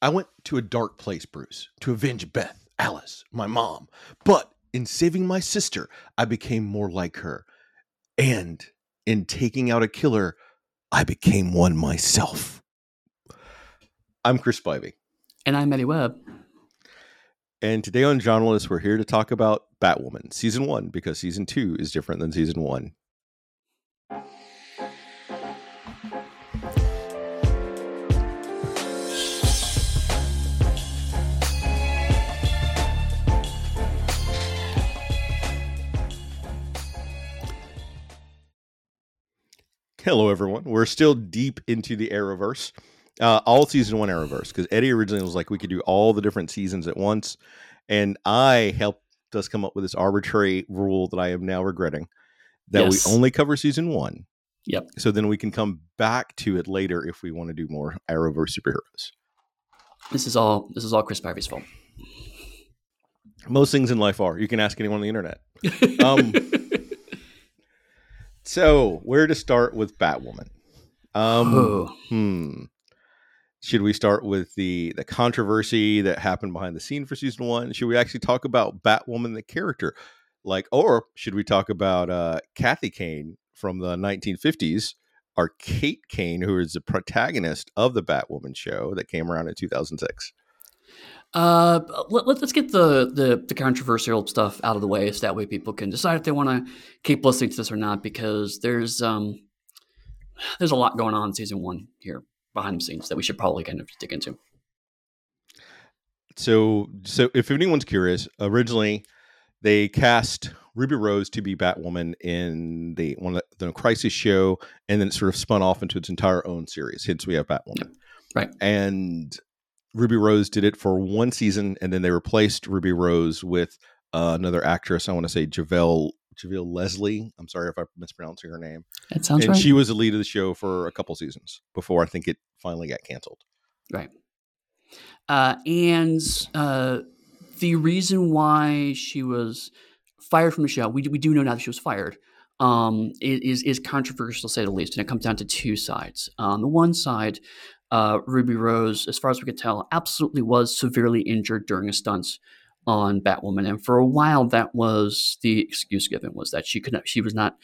I went to a dark place, Bruce, to avenge Beth, Alice, my mom. But in saving my sister, I became more like her. And in taking out a killer, I became one myself. I'm Chris Spivey. And I'm Eddy Webb. And today on Genreless, we're here to talk about Batwoman, season one, because season two is different than season one. Hello, everyone. We're still deep into the Arrowverse, uh, all season one Arrowverse, because Eddy originally was like we could do all the different seasons at once, and I helped us come up with this arbitrary rule that I am now regretting that Yes. we only cover season one. Yep. So then we can come back to it later if we want to do more Arrowverse superheroes. This is all this is all Chris Spivey's fault. Most things in life are. You can ask anyone on the internet. Um, So where to start with Batwoman? Um, Oh. Hmm. Should we start with the the controversy that happened behind the scene for season one? Should we actually talk about Batwoman the character, like, or should we talk about uh, Kathy Kane from the 1950s, or Kate Kane, who is the protagonist of the Batwoman show that came around in 2006? Uh, let, us get the, the the controversial stuff out of the way, so that way people can decide if they want to keep listening to this or not. Because there's um there's a lot going on in season one here behind the scenes that we should probably kind of dig into. So, so if anyone's curious, originally they cast Ruby Rose to be Batwoman in the one of the, the Crisis show, and then it sort of spun off into its entire own series. Hence, we have Batwoman. Right. And Ruby Rose did it for one season, and then they replaced Ruby Rose with uh, another actress. I want to say Javelle Javelle Leslie. I'm sorry if I'm mispronouncing her name. That sounds and right. she was the lead of the show for a couple seasons before I think it finally got canceled. Right. Uh, and uh, the reason why she was fired from the show, we, we do know now that she was fired, um, is, is controversial to say the least. And it comes down to two sides. On the one side, uh, Ruby Rose, as far as we could tell, absolutely was severely injured during a stunt on Batwoman. And for a while, that was the excuse given was that she could not, she was not,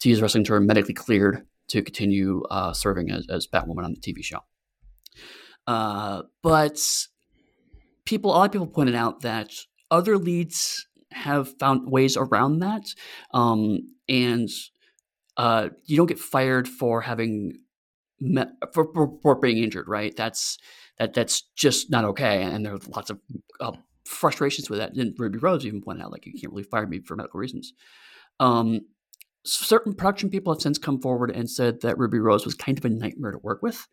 to use wrestling term, medically cleared to continue uh, serving as, as Batwoman on the TV show. Uh, but people, a lot of people pointed out that other leads have found ways around that, um, and uh, you don't get fired for having for, for, for being injured, right? That's that that's just not okay, and there are lots of uh, frustrations with that. And Ruby Rose even pointed out, like, you can't really fire me for medical reasons. Um, certain production people have since come forward and said that Ruby Rose was kind of a nightmare to work with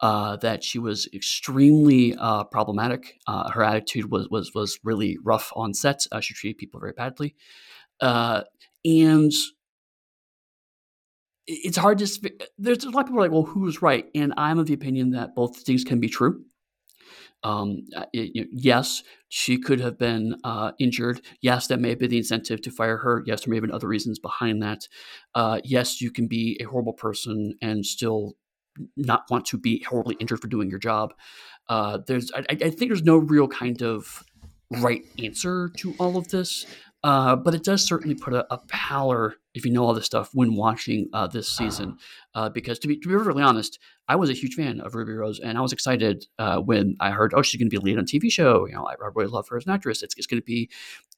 uh, that she was extremely uh, problematic. Uh, her attitude was was was really rough on set. Uh, she treated people very badly, uh, and it's hard to. There's a lot of people like, "Well, who's right?" And I'm of the opinion that both things can be true. Um, uh, it- know, yes, she could have been uh, injured. Yes, that may have been the incentive to fire her. Yes, there may have been other reasons behind that. Uh, yes, you can be a horrible person and still not want to be horribly injured for doing your job. Uh, there's, I I think there's no real kind of right answer to all of this, uh, but it does certainly put a, a pallor, if you know all this stuff, when watching uh, this season. Uh, because to be to be perfectly honest, I was a huge fan of Ruby Rose, and I was excited uh, when I heard, oh, she's going to be lead on a TV show. You know, I, I really love her as an actress. It's, it's going to be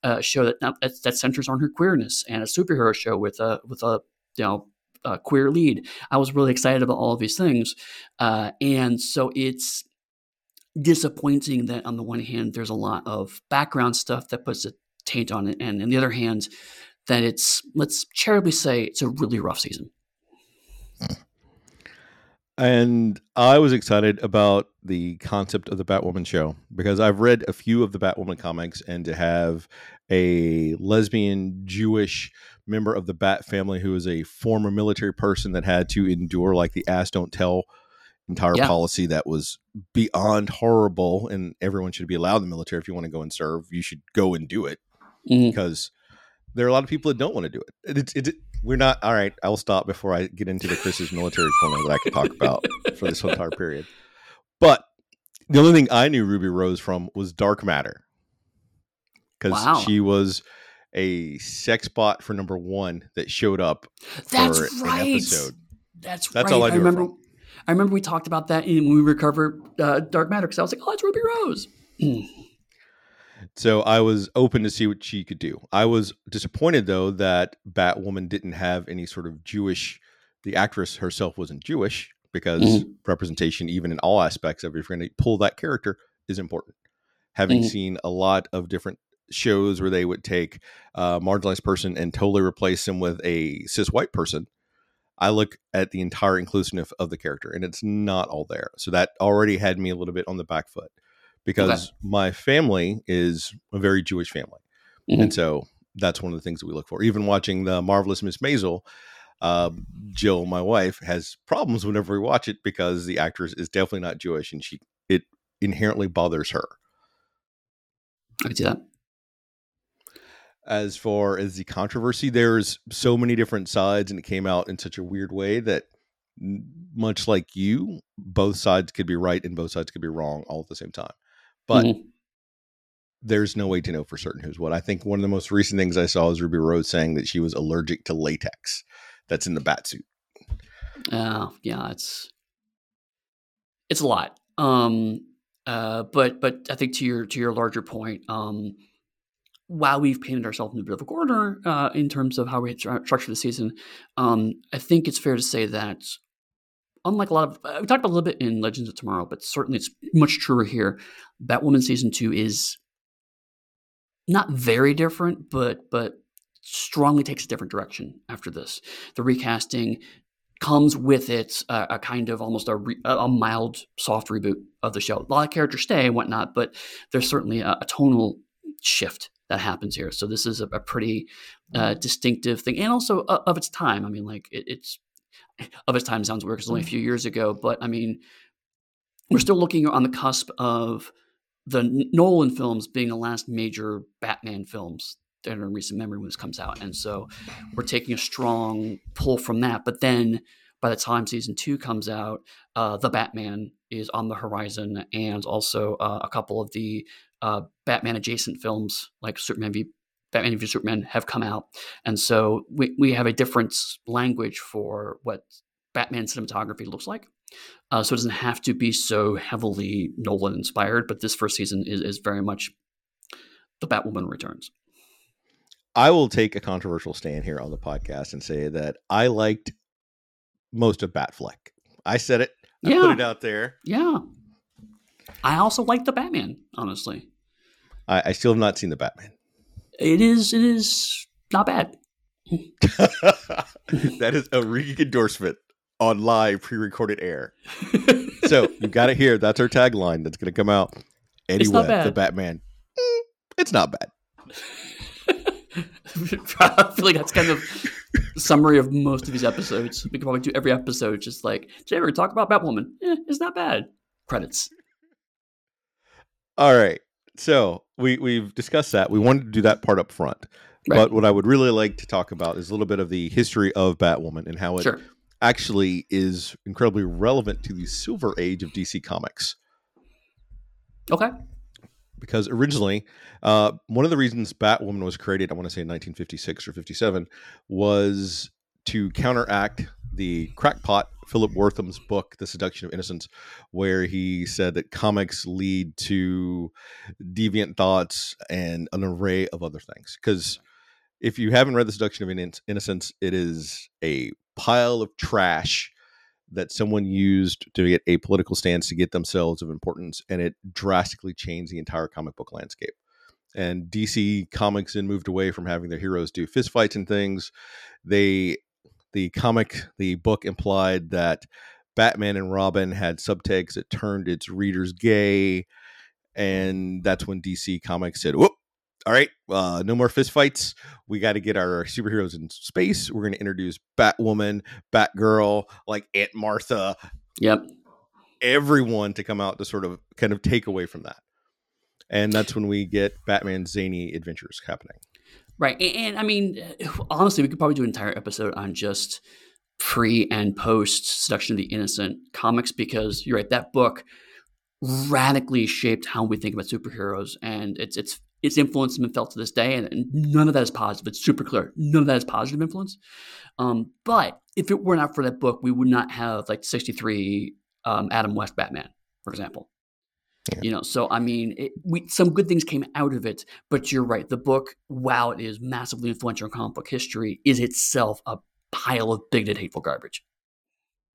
a show that that, that centers on her queerness and a superhero show with a with a you know a queer lead. I was really excited about all of these things, uh, and so it's disappointing that on the one hand there's a lot of background stuff that puts a on it, and on the other hand that it's let's charitably say it's a really rough season. And I was excited about the concept of the Batwoman show because I've read a few of the Batwoman comics, and to have a lesbian Jewish member of the Bat family who is a former military person that had to endure like the ass don't tell entire Yeah. policy that was beyond horrible and everyone should be allowed in the military if you want to go and serve you should go and do it Mhm. because there are a lot of people that don't want to do it. It's it, we're not all right. I will stop before I get into the Chris's military corner that I could talk about for this entire period. But The only thing I knew Ruby Rose from was Dark Matter. Because Wow. she was a sex bot for number one that showed up That's for an right. episode. That's, That's right. all I knew her remember. I remember we talked about that in, when we recovered uh, Dark Matter because I was like, "Oh, it's Ruby Rose." So I was open to see what she could do. I was disappointed though that Batwoman didn't have any sort of Jewish. The actress herself wasn't Jewish because Mm-hmm. representation, even in all aspects of it, if you're going to pull that character, is important. Having Mhm. seen a lot of different shows where they would take a marginalized person and totally replace them with a cis white person, I look at the entire inclusiveness of the character, and it's not all there. So that already had me a little bit on the back foot because my family is a very Jewish family, Mhm. and so that's one of the things that we look for. Even watching the marvelous Miss Maisel, uh, Jill, my wife, has problems whenever we watch it because the actress is definitely not Jewish, and she it inherently bothers her. I can see that. as far as the controversy there's so many different sides and it came out in such a weird way that much like you both sides could be right and both sides could be wrong all at the same time but Mhm. there's no way to know for certain who's what i think one of the most recent things i saw is ruby rose saying that she was allergic to latex that's in the bat suit Uh, yeah, it's it's a lot. Um, uh, but but I think to your to your larger point, um, while we've painted ourselves in a bit of a corner uh, in terms of how we structure the season, um, I think it's fair to say that unlike a lot of uh, we talked about a little bit in Legends of Tomorrow, but certainly it's much truer here. Batwoman season two is not very different, but but strongly takes a different direction after this. The recasting comes with it uh, a kind of almost a, re- a mild, soft reboot of the show. A lot of characters stay and whatnot, but there's certainly a, a tonal shift that happens here. So this is a, a pretty uh, distinctive thing, and also uh, of its time. I mean, like it, it's of its time sounds weird because it's only a few years ago, but I mean, we're still looking on the cusp of the Nolan films being the last major Batman films that are in recent memory when this comes out, and so we're taking a strong pull from that. But then by the time season two comes out, uh, the Batman is on the horizon, and also uh, a couple of the uh, Batman adjacent films like Superman v Batman v Superman have come out, and so we we have a different language for what Batman cinematography looks like. Uh, so it doesn't have to be so heavily Nolan inspired, but this first season is, is very much the Batwoman returns. i will take a controversial stand here on the podcast and say that i liked most of batfleck i said it i Yeah. put it out there Yeah. I also like the Batman, honestly. I, I still have not seen the batman It is it is not bad. that is a ringing endorsement on live pre-recorded air. So you got it here. that's our tagline that's going to come out. Eddy Webb, the. Batman. Mm, it's not bad. I feel like that's kind of summary of most of these episodes. We could probably do every episode just like, today we're going to talk about Batwoman. Eh, it's not bad. Credits. All right. So we we've discussed that. We wanted to do that part up front. Right. But what I would really like to talk about is a little bit of the history of Batwoman and how it Sure. actually is incredibly relevant to the silver age of DC Comics. Okay. because originally, uh, one of the reasons Batwoman was created, I want to say in 1956 or 57, was to counteract the crackpot Philip Wertham's book, The Seduction of Innocence, where he said that comics lead to deviant thoughts and an array of other things. Because if you haven't read The Seduction of Innocence, it is a pile of trash that someone used to get a political stance to get themselves of importance, and it drastically changed the entire comic book landscape. And DC Comics then moved away from having their heroes do fistfights and things. They, the comic, the book implied that Batman and Robin had subtext that turned its readers gay, and that's when DC Comics said, "Whoop." All right, uh, no more fistfights. We got to get our superheroes in space. We're going to introduce Batwoman, Batgirl, like Aunt Martha, Yep. everyone to come out to sort of kind of take away from that. And that's when we get Batman's zany adventures happening. Right. And, and I mean, honestly, we could probably do an entire episode on just pre and post Seduction of the Innocent comics because you're right, that book radically shaped how we think about superheroes, and it's it's its influence has been felt to this day, and, and none of that is positive. It's super clear. None of that is positive influence. Um, but if it were not for that book, we would not have like 63 um, Adam West Batman, for example. Yeah. You know, so I mean, it, we, some good things came out of it, but you're right. The book, while it is massively influential in comic book history, is itself a pile of bigoted, hateful garbage.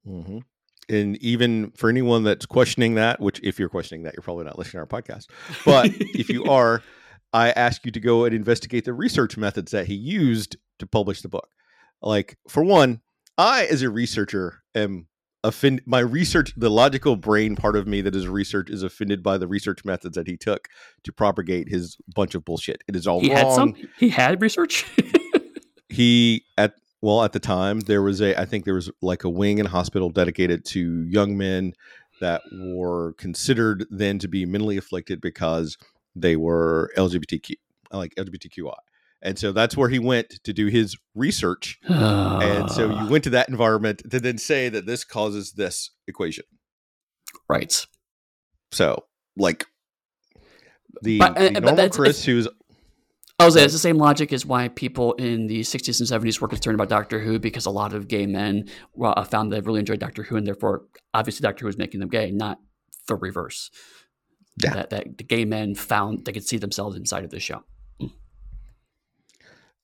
Mm-hmm. And even for anyone that's questioning that, which if you're questioning that, you're probably not listening to our podcast. But if you are, I ask you to go and investigate the research methods that he used to publish the book. Like, for one, I, as a researcher, am offended. My research, the logical brain part of me that is research, is offended by the research methods that he took to propagate his bunch of bullshit. It is all he wrong. Had some, he had research. he at well at the time there was a I think there was like a wing in a hospital dedicated to young men that were considered then to be mentally afflicted because they were LGBTQ like LGBTQI. And so that's where he went to do his research. and so you went to that environment to then say that this causes this equation. Right. So, like the, but, uh, the normal Chris, who's I was say it's the same logic as why people in the 60s and 70s were concerned about Doctor Who because a lot of gay men uh, found they really enjoyed Doctor Who and therefore obviously Doctor Who was making them gay, not the reverse. Yeah. That, that the gay men found they could see themselves inside of the show.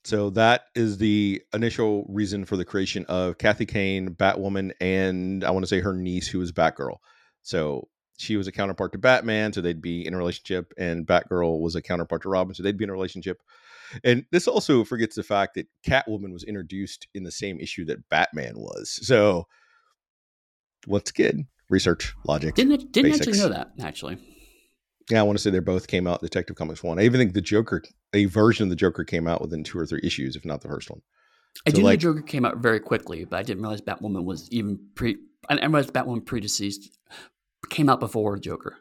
So that is the initial reason for the creation of Kathy Kane, Batwoman, and I want to say her niece, who was Batgirl. So she was a counterpart to Batman, so they'd be in a relationship, and Batgirl was a counterpart to Robin, so they'd be in a relationship. And this also forgets the fact that Catwoman was introduced in the same issue that Batman was. So what's good? Research, logic. Didn't didn't basics. actually know that actually. Yeah, I want to say they both came out Detective Comics one. I even think the Joker, a version of the Joker, came out within two or three issues, if not the first one. I so do like, know Joker came out very quickly, but I didn't realize Batwoman was even pre. I realized Batwoman predeceased came out before Joker.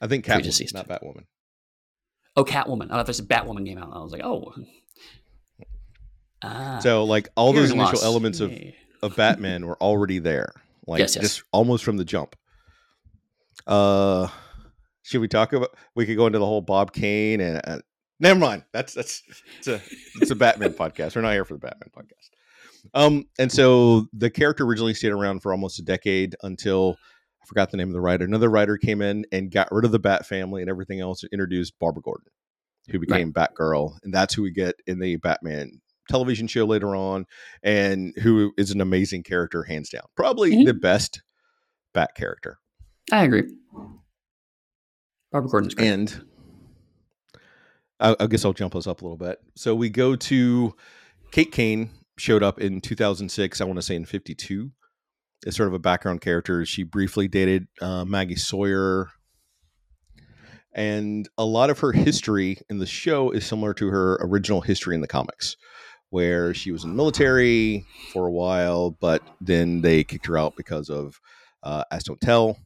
I think Catwoman, not Batwoman. Oh, Catwoman. I thought said Batwoman came out. I was like, oh. Ah, so like all those initial elements of of Batman were already there, like yes, yes. just almost from the jump. Uh should we talk about? We could go into the whole Bob Kane and uh, never mind. That's that's it's a it's a Batman podcast. We're not here for the Batman podcast. Um, and so the character originally stayed around for almost a decade until I forgot the name of the writer. Another writer came in and got rid of the Bat family and everything else, and introduced Barbara Gordon, who became right. Batgirl, and that's who we get in the Batman television show later on, and who is an amazing character, hands down. Probably mm-hmm. the best Bat character. I agree. Barbara Gordon's great. And I, I guess I'll jump us up a little bit. So we go to Kate Kane showed up in 2006. I want to say in 52. It's sort of a background character. She briefly dated uh, Maggie Sawyer. And a lot of her history in the show is similar to her original history in the comics, where she was in the military for a while, but then they kicked her out because of uh, As Don't Tell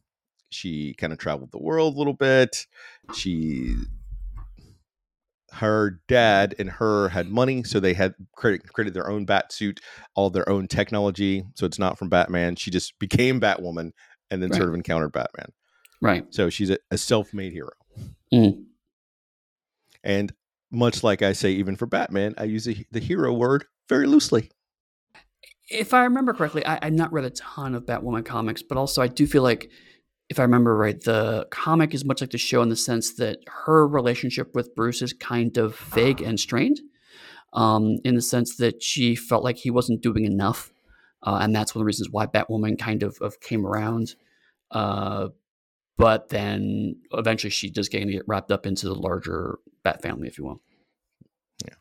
she kind of traveled the world a little bit. She her dad and her had money, so they had created, created their own bat suit, all their own technology. So it's not from Batman. She just became Batwoman and then right. sort of encountered Batman. Right. So she's a, a self-made hero. Mm. And much like I say, even for Batman, I use the, the hero word very loosely. If I remember correctly, I, I've not read a ton of Batwoman comics, but also I do feel like if I remember right, the comic is much like the show in the sense that her relationship with Bruce is kind of vague and strained, um, in the sense that she felt like he wasn't doing enough, uh, and that's one of the reasons why Batwoman kind of, of came around. Uh, but then eventually she does get, get wrapped up into the larger Bat family, if you will. Yeah.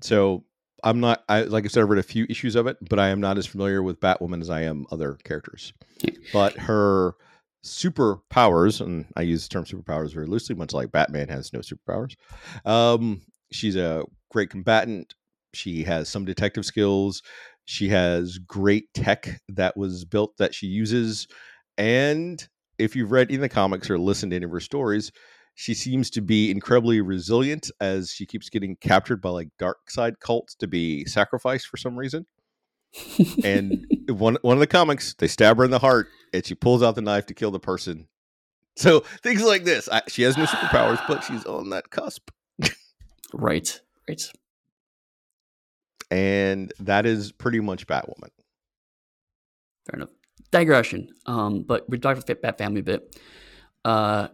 So I'm not, I like I said, I've read a few issues of it, but I am not as familiar with Batwoman as I am other characters. But her superpowers, and I use the term superpowers very loosely, much like Batman has no superpowers. Um, she's a great combatant. She has some detective skills. She has great tech that was built that she uses. And if you've read in the comics or listened to any of her stories, she seems to be incredibly resilient as she keeps getting captured by like dark side cults to be sacrificed for some reason and one one of the comics, they stab her in the heart, and she pulls out the knife to kill the person, So things like this. I, she has no superpowers, but she's on that cusp. right. Right. And that is pretty much Batwoman. Fair enough. Digression. Um, but we talked about Bat Family a bit. Uh,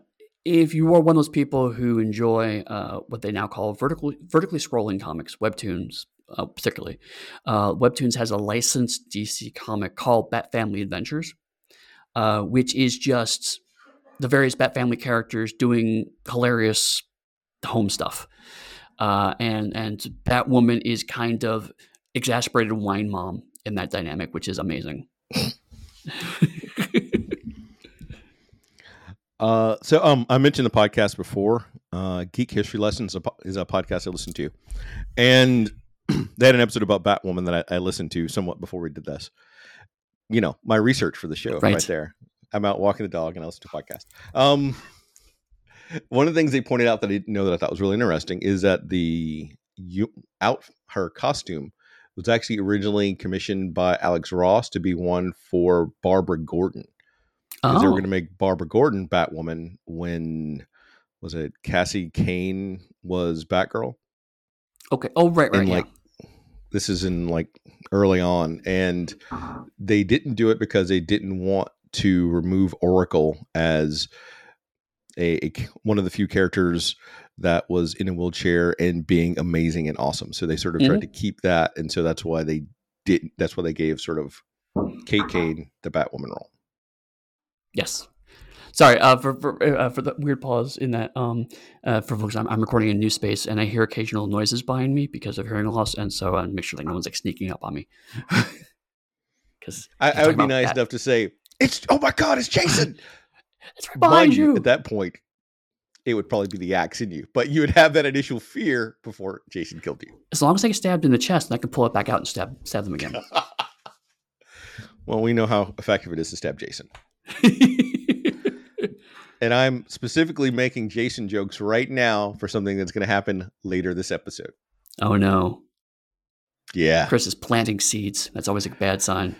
if you are one of those people who enjoy uh, what they now call vertically vertically scrolling comics, webtoons, uh, particularly, uh, Webtoons has a licensed DC comic called Bat Family Adventures, uh, which is just the various Bat Family characters doing hilarious home stuff, uh, and and Batwoman is kind of exasperated wine mom in that dynamic, which is amazing. Uh, so um, I mentioned the podcast before. Uh, Geek History Lessons is a podcast I listen to, and they had an episode about Batwoman that I, I, listened to somewhat before we did this. You know, my research for the show right, right there. I'm out walking the dog and I listen to a podcast. Um, one of the things they pointed out that I didn't know that I thought was really interesting is that the you, out her costume was actually originally commissioned by Alex Ross to be one for Barbara Gordon because oh. they were oh. going to make Barbara Gordon Batwoman when was it Cassie Cain was Batgirl. Okay. Oh, right, right. And like yeah. this is in like early on, and they didn't do it because they didn't want to remove Oracle as a, a one of the few characters that was in a wheelchair and being amazing and awesome. So they sort of mm-hmm. tried to keep that, and so that's why they didn't. That's why they gave sort of Kate Kane the Batwoman role. Yes. Sorry uh, for for, uh, for the weird pause in that. Um, uh, for folks, I'm, I'm recording in a new space and I hear occasional noises behind me because of hearing loss, and so I make sure like no one's like sneaking up on me. Because I, I, would be nice that. enough to say, "It's oh my god, it's Jason." it's right behind you. you. At that point, it would probably be the axe in you, but you would have that initial fear before Jason killed you. As long as I get stabbed in the chest, and I can pull it back out and stab stab them again. well, we know how effective it is to stab Jason. And I'm specifically making Jason jokes right now for something that's going to happen later this episode. Oh no. Yeah. Chris is planting seeds. That's always a bad sign.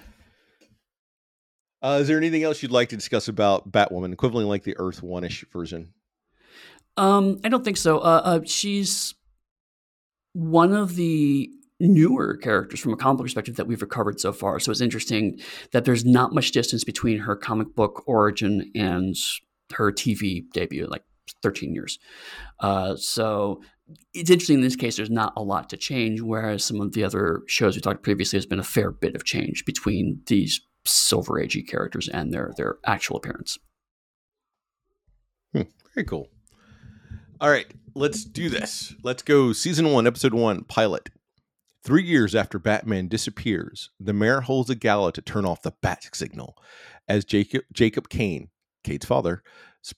Uh, is there anything else you'd like to discuss about Batwoman, equivalent like the Earth One ish version? Um, I don't think so. Uh, uh, she's one of the newer characters from a comic book perspective that we've recovered so far. So it's interesting that there's not much distance between her comic book origin and her TV debut, like 13 years. Uh, so it's interesting in this case, there's not a lot to change, whereas some of the other shows we talked previously has been a fair bit of change between these Silver Agey characters and their their actual appearance. Hmm, very cool. All right, let's do this. Let's go season one, episode one, pilot. Three years after Batman disappears, the mayor holds a gala to turn off the bat signal as Jacob, Jacob Kane, Kate's father,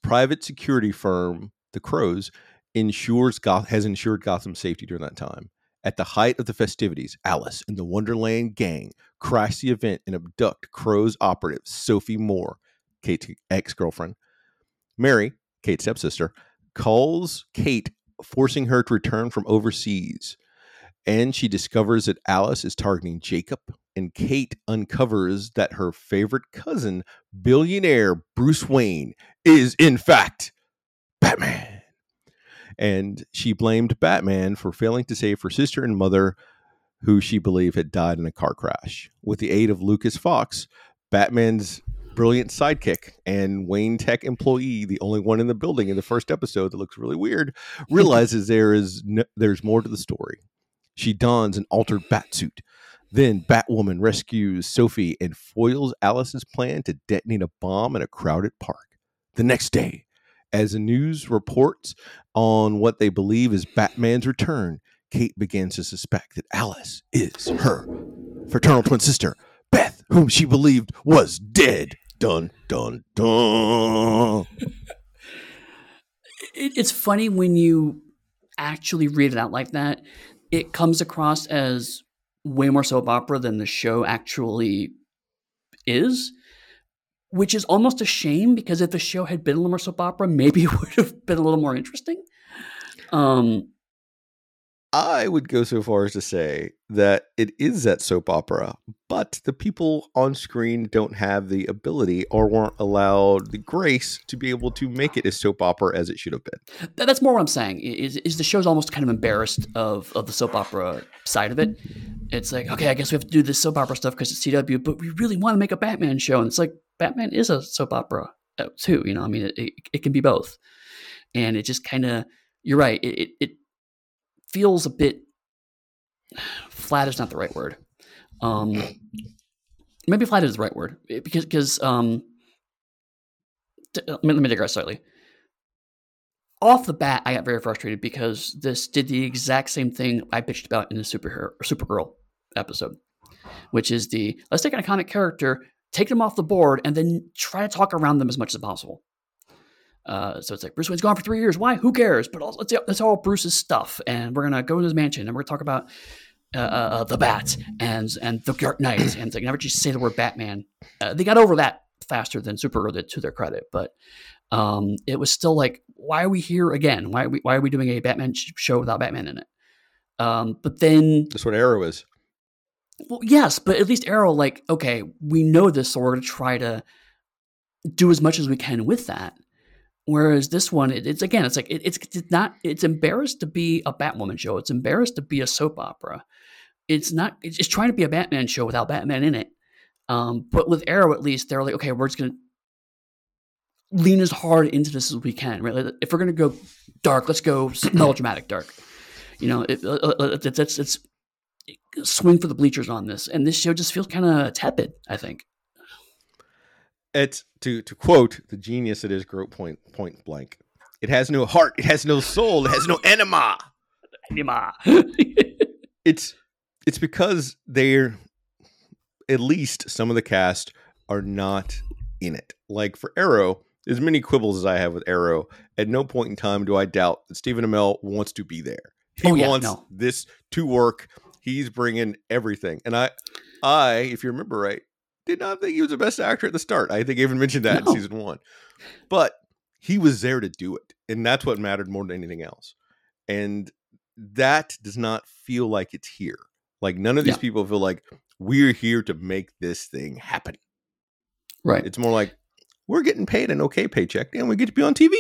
private security firm, the Crows, ensures Goth- has ensured Gotham's safety during that time. At the height of the festivities, Alice and the Wonderland gang crash the event and abduct Crow's operative, Sophie Moore, Kate's ex girlfriend. Mary, Kate's stepsister, calls Kate, forcing her to return from overseas and she discovers that Alice is targeting Jacob, and Kate uncovers that her favorite cousin, billionaire Bruce Wayne, is in fact Batman. And she blamed Batman for failing to save her sister and mother, who she believed had died in a car crash. With the aid of Lucas Fox, Batman's brilliant sidekick and Wayne Tech employee, the only one in the building in the first episode that looks really weird, realizes there is no, there's more to the story. She dons an altered batsuit. Then Batwoman rescues Sophie and foils Alice's plan to detonate a bomb in a crowded park. The next day, as the news reports on what they believe is Batman's return, Kate begins to suspect that Alice is her fraternal twin sister, Beth, whom she believed was dead. Dun, dun, dun. it's funny when you actually read it out like that it comes across as way more soap opera than the show actually is, which is almost a shame because if the show had been a little more soap opera, maybe it would have been a little more interesting. Um, I would go so far as to say that it is that soap opera, but the people on screen don't have the ability or weren't allowed the grace to be able to make it as soap opera as it should have been. That's more what I'm saying. Is, is the show's almost kind of embarrassed of, of the soap opera side of it. It's like, okay, I guess we have to do this soap opera stuff because it's CW, but we really want to make a Batman show. And it's like, Batman is a soap opera uh, too. You know, I mean, it, it, it can be both. And it just kind of, you're right. It, it, it feels a bit flat is not the right word. Um, maybe flat is the right word It- because, because, um, t- let me, let me digress slightly off the bat, I got very frustrated because this did the exact same thing I bitched about in the superhero Supergirl episode, which is the let's take an iconic character, take them off the board, and then try to talk around them as much as possible. Uh, so it's like Bruce Wayne's gone for three years. Why? Who cares? But also, it's, it's all Bruce's stuff, and we're gonna go to his mansion and we're gonna talk about uh, uh, the Bat and and the Dark Knight, and they never just say the word Batman. Uh, they got over that faster than Supergirl did, to their credit, but um, it was still like, why are we here again? Why are we, why are we doing a Batman sh- show without Batman in it? Um, but then, That's what Arrow is. well, yes, but at least Arrow, like, okay, we know this, so we're going to try to do as much as we can with that. Whereas this one, it, it's again, it's like it, it's it's not. It's embarrassed to be a Batwoman show. It's embarrassed to be a soap opera. It's not. It's just trying to be a Batman show without Batman in it. Um, but with Arrow, at least they're like, okay, we're just gonna lean as hard into this as we can. Right? Like, if we're gonna go dark, let's go melodramatic dark. You know, it, uh, uh, it's it's it's swing for the bleachers on this, and this show just feels kind of tepid. I think. It's to to quote the genius it is Grosse Pointe point blank. It has no heart, it has no soul, it has no anima. Anima. It's it's because they're at least some of the cast are not in it. Like for Arrow, as many quibbles as I have with Arrow, at no point in time do I doubt that Stephen Amell wants to be there. He Oh, yeah, wants no. this to work. He's bringing everything. And I I, if you remember right, did not think he was the best actor at the start. I think I even mentioned that No. in season 1. But he was there to do it. And that's what mattered more than anything else. And that does not feel like it's here. Like none of these Yeah. people feel like we're here to make this thing happen. right. It's more like we're getting paid an okay paycheck and we get to be on TV.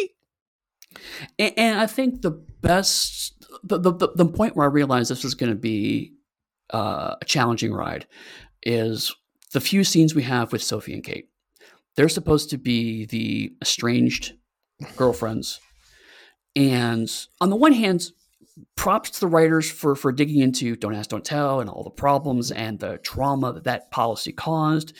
And, and I think the best, the, the, the, the point where I realized this was going to be uh, a challenging ride is the few scenes we have with Sophie and Kate. They're supposed to be the estranged girlfriends. And on the one hand, props to the writers for for digging into don't ask don't tell and all the problems and the trauma that that policy caused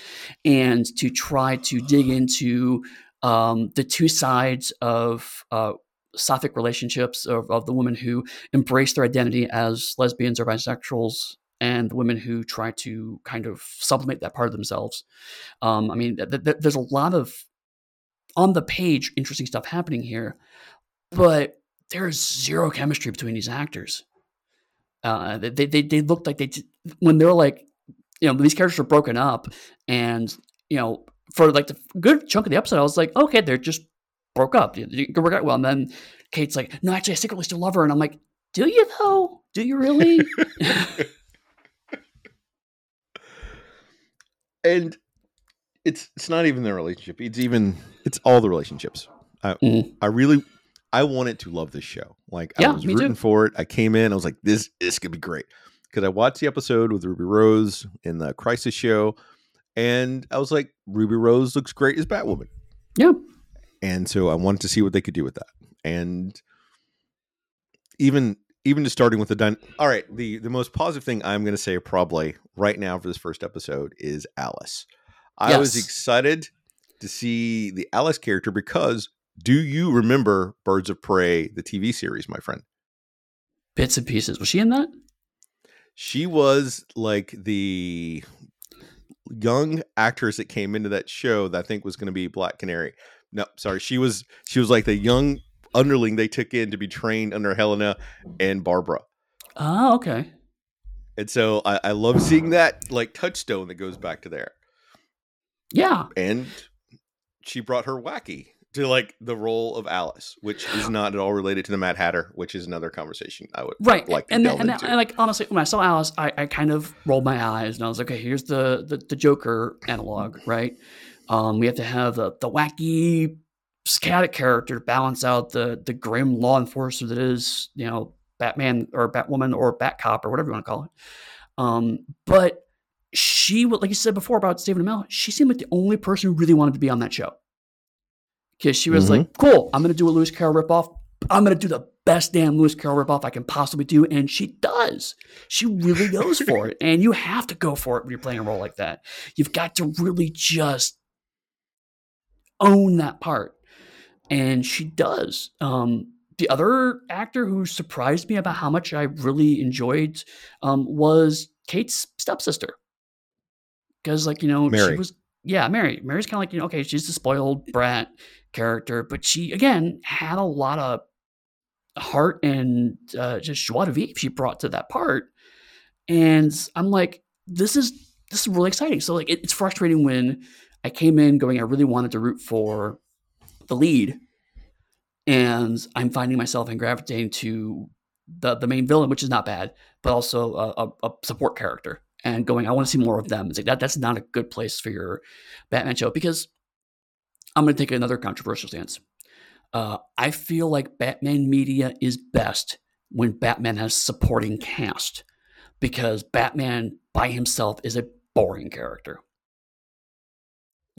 and to try to dig into um, the two sides of uh, sapphic relationships of, of the women who embrace their identity as lesbians or bisexuals and the women who try to kind of sublimate that part of themselves um, i mean th- th- there's a lot of on the page interesting stuff happening here but there's zero chemistry between these actors. Uh, they, they they looked like they when they're like, you know, these characters are broken up, and you know, for like the good chunk of the episode, I was like, okay, they're just broke up. You can work out well. And then Kate's like, no, actually, I secretly still love her, and I'm like, do you though? Do you really? and it's it's not even the relationship. It's even it's all the relationships. I Mhm. I really I wanted to love this show. Like Yeah, I was rooting too. for it. I came in. I was like, this this could be great because I watched the episode with Ruby Rose in the Crisis show, and I was like, Ruby Rose looks great as Batwoman. yeah, and so I wanted to see what they could do with that. And even even just starting with the done. All right, the the most positive thing I'm going to say probably right now for this first episode is Alice. I was excited to see the Alice character because do you remember Birds of Prey, the TV series, my friend? bits and pieces. Was she in that? She was like the young actress that came into that show that I think was going to be Black Canary. No, sorry, she was she was like the young underling they took in to be trained under Helena and Barbara. Oh, okay. And so I, I love seeing that like touchstone that goes back to there. Yeah, And she brought her wacky to like the role of Alice, which is not at all related to the Mad Hatter, which is another conversation I would right like to and, then, and, into. and like honestly when i saw alice I, I kind of rolled my eyes and i was like okay here's the the, the joker analog right um we have to have the, the wacky chaotic character to balance out the the grim law enforcer that is you know batman or batwoman or batcop or whatever you want to call it. Um but she would like you said before about stephen amell she seemed like the only person who really wanted to be on that show. Because she was like cool i'm gonna do a lewis carroll ripoff. I'm gonna do the best damn Lewis Carroll ripoff I can possibly do, and she does. She really goes for it, and you have to go for it when you're playing a role like that. You've got to really just own that part, and she does. Um, the other actor who surprised me about how much I really enjoyed um, was Kate's stepsister, because like you know Mary. she was yeah Mary. Mary's kind of like you know okay she's the spoiled brat character, but she again had a lot of heart and uh, just joie de vivre she brought to that part. And I'm like, this is this is really exciting. So like, it, it's frustrating when I came in going, I really wanted to root for the lead, and I'm finding myself and gravitating to the the main villain, which is not bad, but also a, a, a support character, and going, I want to see more of them. It's like that that's not a good place for your Batman show because I'm going to take another controversial stance. Uh, I feel like Batman media is best when Batman has supporting cast because Batman by himself is a boring character.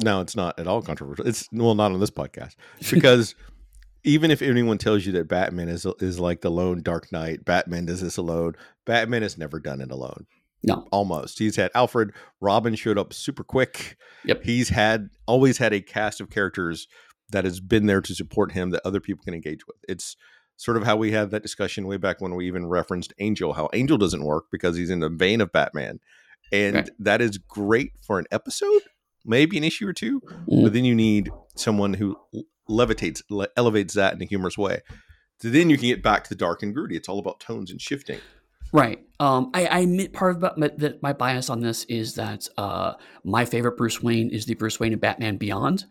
No, it's not at all controversial. It's well, not on this podcast because even if anyone tells you that Batman is is like the lone Dark Knight, Batman does this alone. Batman has never done it alone. No, almost. He's had Alfred. Robin showed up super quick. Yep. He's had always had a cast of characters that has been there to support him that other people can engage with. It's sort of how we had that discussion way back when we even referenced Angel, how Angel doesn't work because he's in the vein of Batman. And Right. that is great for an episode, maybe an issue or two, Mm. but then you need someone who levitates, le- elevates that in a humorous way. So then you can get back to the dark and gritty. It's all about tones and shifting. Right. Um, I, I admit part of my, that my bias on this is that uh, my favorite Bruce Wayne is the Bruce Wayne in Batman Beyond.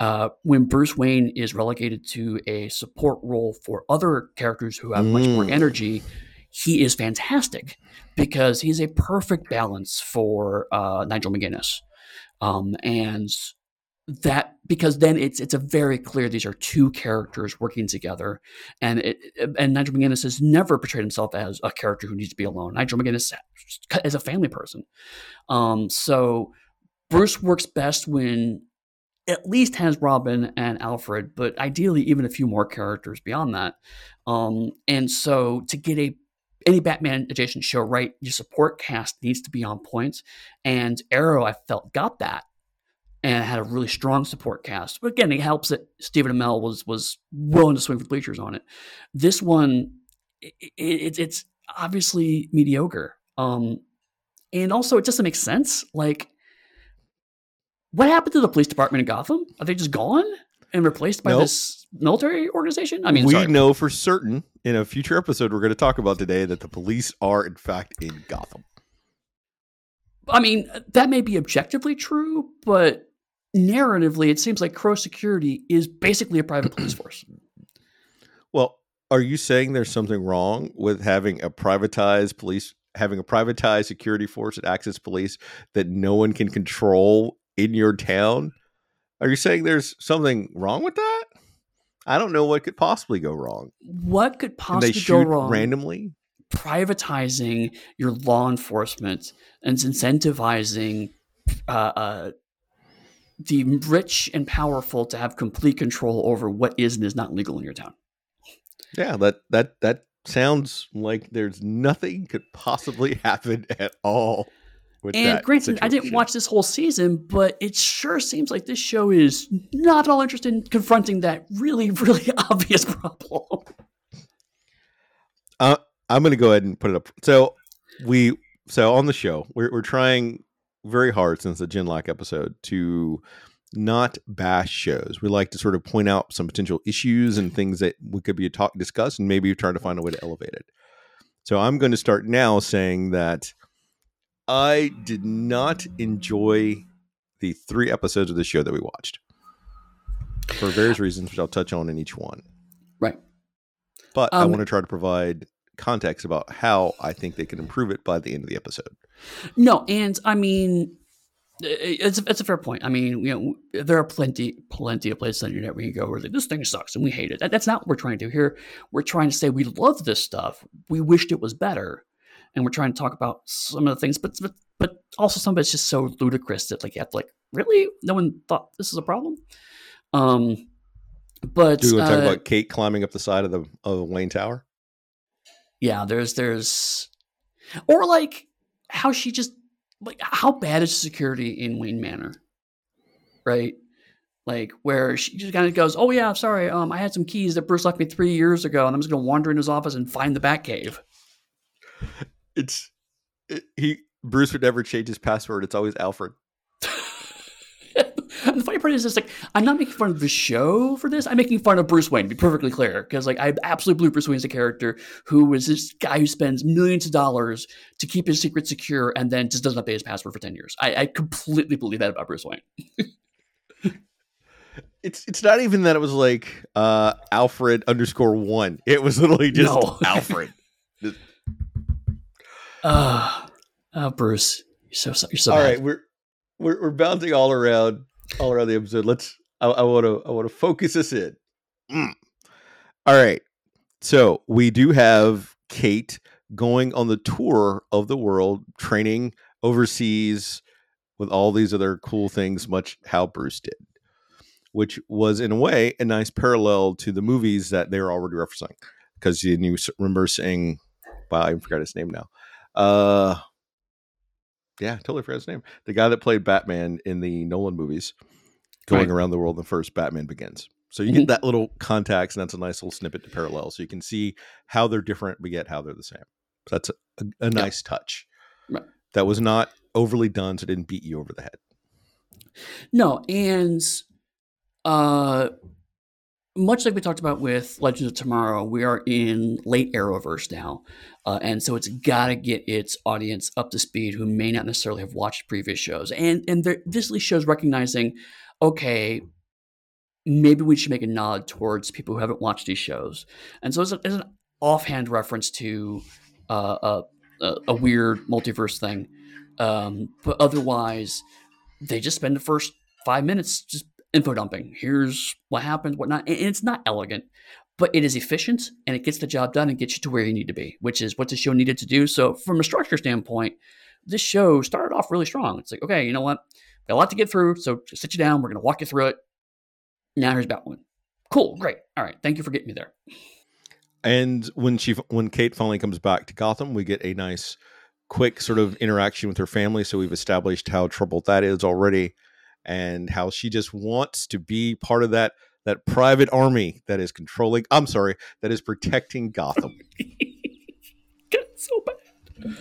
Uh, when Bruce Wayne is relegated to a support role for other characters who have much more Mm. energy, he is fantastic because he's a perfect balance for uh, Nigel McGuinness. Um, and that because then it's it's a very clear these are two characters working together and it, and Nigel McGuinness has never portrayed himself as a character who needs to be alone. Nigel McGuinness is a family person. Um, so Bruce works best when at least has Robin and Alfred, but ideally even a few more characters beyond that. Um, and so to get a any Batman adjacent show right, your support cast needs to be on point. And Arrow, I felt got that and had a really strong support cast. But again, it helps that Stephen Amell was was willing to swing for the bleachers on it. This one, it, it, it's obviously mediocre, um, and also it doesn't make sense. Like, what happened to the police department in Gotham? Are they just gone and replaced by Nope. this military organization? I mean, we sorry. know for certain in a future episode we're going to talk about today that the police are in fact in Gotham. I mean, that may be objectively true, but narratively, it seems like Crow Security is basically a private police force. Well, are you saying there's something wrong with having a privatized police having a privatized security force that acts as police that no one can control in your town? Are you saying there's something wrong with that? I don't know what could possibly go wrong. What could Can they possibly go wrong? randomly? privatizing your law enforcement and incentivizing uh, uh, the rich and powerful to have complete control over what is and is not legal in your town. Yeah, that that that sounds like there's nothing could possibly happen at all. And granted, I didn't watch this whole season, but it sure seems like this show is not at all interested in confronting that really, really obvious problem. Uh, I'm going to go ahead and put it up. So we so on the show we're we're trying very hard since the Genlock episode to not bash shows. We like to sort of point out some potential issues and things that we could be talk discussed, and maybe trying to find a way to elevate it. So I'm going to start now saying that I did not enjoy the three episodes of the show that we watched. for various reasons, which I'll touch on in each one. Right. But I Um, want to try to provide context about how I think they can improve it by the end of the episode. No, and I mean, it's it's a fair point. I mean, you know, there are plenty plenty of places on the internet where you go where like, this thing sucks and we hate it. That, that's not what we're trying to do here. We're trying to say we love this stuff. We wished it was better, and we're trying to talk about some of the things, but but but also some of it's just so ludicrous that like you have to like really no one thought this is a problem. Um, but Do you want to talk uh, about Kate climbing up the side of the of the Wayne Tower? yeah there's there's or like how she just like how bad is security in wayne manor right like where she just kind of goes oh yeah sorry um i had some keys that bruce left me three years ago and i'm just gonna wander in his office and find the bat cave It's it, he Bruce would never change his password. It's always Alfred. and the funny part is just like i'm not making fun of the show for this i'm making fun of bruce wayne to be perfectly clear because like i absolutely believe bruce wayne is a character who is this guy who spends millions of dollars to keep his secret secure and then just doesn't update his password for 10 years i, I completely believe that about bruce wayne It's it's not even that it was like uh Alfred underscore one. It was literally just No. Alfred. Ah, oh, Bruce, you're so so- you're so all bad. right, we're we're we're bouncing all around all around the episode. Let's I, I want to I want to focus this in. Mm. All right, so we do have Kate going on the tour of the world, training overseas with all these other cool things, much how Bruce did, which was in a way a nice parallel to the movies that they're already referencing. Because you knew, remember saying, "Wow, I forgot his name now." Uh, yeah, totally forgot his name. The guy that played Batman in the Nolan movies, going Right. around the world. The first Batman Begins. So you get that little context, and that's a nice little snippet to parallel. So you can see how they're different, but yet how they're the same. So that's a, a, a nice touch. Right. That was not overly done, so it didn't beat you over the head. No, and uh, much like we talked about with Legends of Tomorrow, we are in late Arrowverse now, uh, and so it's got to get its audience up to speed who may not necessarily have watched previous shows, and and this shows recognizing, okay, maybe we should make a nod towards people who haven't watched these shows, and so it's, a, it's an offhand reference to uh, a, a a weird multiverse thing, um, but otherwise, they just spend the first five minutes just info dumping. Here's what happened, whatnot. And it's not elegant, but it is efficient and it gets the job done and gets you to where you need to be, which is what the show needed to do. So, from a structure standpoint, this show started off really strong. It's like, okay, you know what? Got a lot to get through. So, just sit you down. We're going to walk you through it. Now, here's Batwoman. Cool. Great. All right. Thank you for getting me there. And when she when Kate finally comes back to Gotham, we get a nice quick sort of interaction with her family. So we've established how troubled that is already and how she just wants to be part of that that private army that is controlling I'm sorry, that is protecting Gotham. So bad.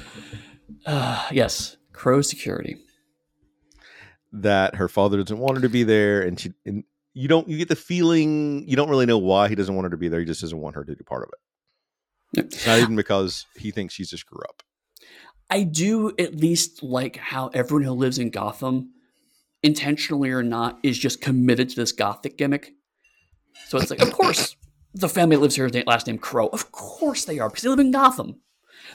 Uh, yes. Crow security. that her father doesn't want her to be there and she and you don't you get the feeling you don't really know why he doesn't want her to be there. He just doesn't want her to be part of it. It's not even because he thinks she's a screw up. I do at least like how everyone who lives in Gotham, intentionally or not, is just committed to this gothic gimmick. So it's like, of course, the family lives here last name Crow. Of course they are, because they live in Gotham.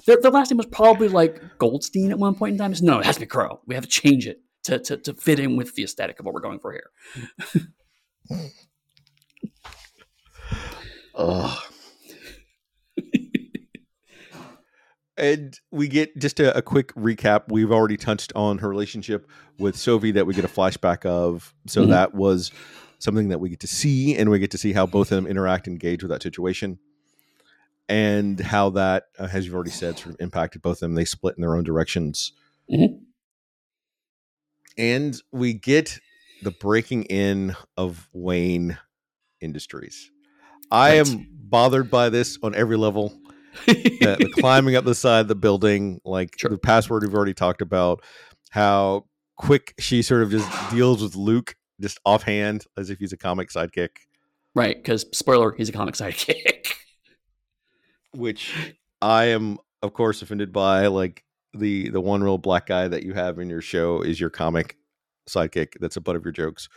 Their, their last name was probably like Goldstein at one point in time. It's, no, it has to be Crow. We have to change it to, to, to fit in with the aesthetic of what we're going for here. Ugh. And we get just a, a quick recap. We've already touched on her relationship with Sophie that we get a flashback of. So Mhm. that was something that we get to see, and we get to see how both of them interact, and engage with that situation, and how that, uh, as you've already said, sort of impacted both of them. They split in their own directions, Mhm. and we get the breaking in of Wayne Industries. I Right. am bothered by this on every level. the, the climbing up the side of the building, like Sure. the password we've already talked about, how quick she sort of just deals with Luke just offhand as if he's a comic sidekick, right, because spoiler, he's a comic sidekick. which I am of course offended by. Like the the one real black guy that you have in your show is your comic sidekick. That's a butt of your jokes.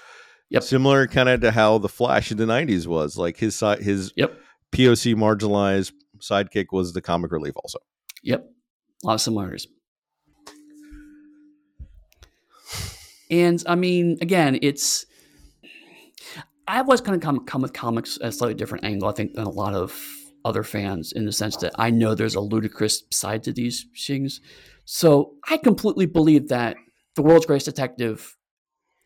Yep. Similar kind of to how the Flash in the '90s was. Like his si- his Yep. POC marginalized sidekick was the comic relief. Also, Yep. A lot of similarities. And I mean, again, it's I've always kind of come come with comics at a slightly different angle, I think, than a lot of other fans in the sense that I know there's a ludicrous side to these things. So I completely believe that the world's greatest detective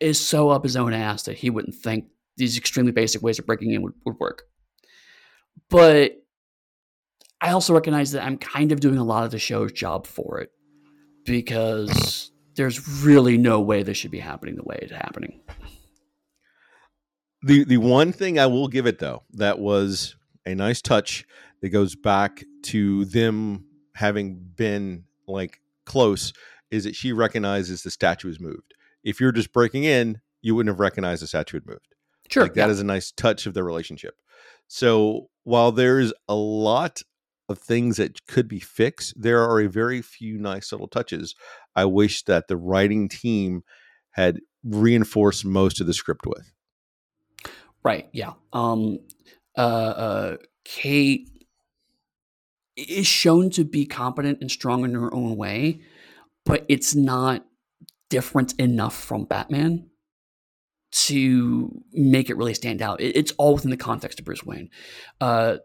is so up his own ass that he wouldn't think these extremely basic ways of breaking in would, would work. But I also recognize that I'm kind of doing a lot of the show's job for it because there's really no way this should be happening the way it's happening. the the one thing I will give it though that was a nice touch that goes back to them having been like close is that she recognizes the statue is moved. If you're just breaking in, you wouldn't have recognized the statue had moved. Sure, like that is a nice touch of their relationship. So while there's a lot of things that could be fixed, there are a very few nice little touches. I wish that the writing team had reinforced most of the script with. Right. Yeah. Um, uh, uh, Kate is shown to be competent and strong in her own way, but it's not different enough from Batman to make it really stand out. It's all within the context of Bruce Wayne. Uh,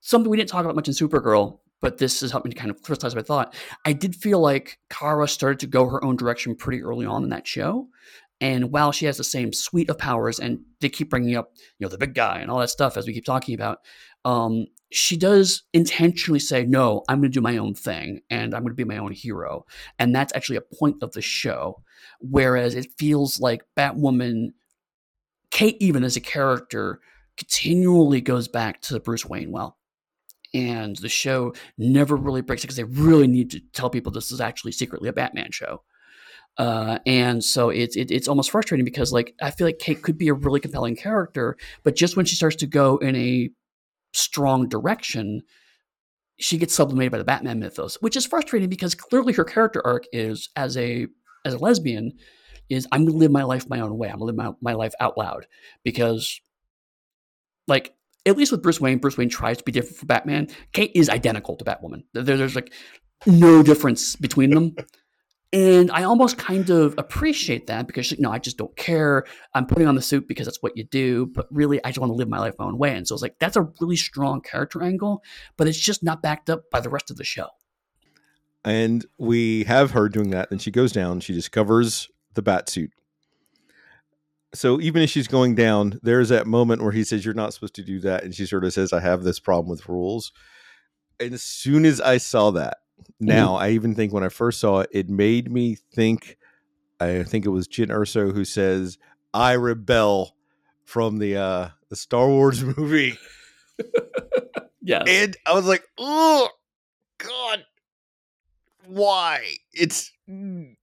something we didn't talk about much in Supergirl, but this has helped me to kind of crystallize my thought. I did feel like Kara started to go her own direction pretty early on in that show. And while she has the same suite of powers, and they keep bringing up, you know, the big guy and all that stuff as we keep talking about, um, she does intentionally say, "No, I'm going to do my own thing, and I'm going to be my own hero." And that's actually a point of the show. Whereas it feels like Batwoman, Kate, even as a character, continually goes back to Bruce Wayne. Well, and the show never really breaks it because they really need to tell people this is actually secretly a Batman show. Uh, and so it's it, it's almost frustrating because like I feel like Kate could be a really compelling character, but just when she starts to go in a strong direction, she gets sublimated by the Batman mythos, which is frustrating because clearly her character arc is as a as a lesbian is I'm to live my life my own way. I'm to live my, my life out loud because like at least with Bruce Wayne, Bruce Wayne tries to be different from Batman. Kate is identical to Batwoman. There, there's like no difference between them. And I almost kind of appreciate that because, you know, I just don't care. I'm putting on the suit because that's what you do. But really, I just want to live my life my own way. And so it's like, that's a really strong character angle, but it's just not backed up by the rest of the show. And we have her doing that. And she goes down, she discovers the bat suit. So even as she's going down, there's that moment where he says, You're not supposed to do that. And she sort of says, I have this problem with rules. And as soon as I saw that, now mm-hmm. I even think when I first saw it, it made me think. I think it was Jyn Erso who says, "I rebel from the uh the Star Wars movie." yes, and I was like, "Oh God, why?" It's mm.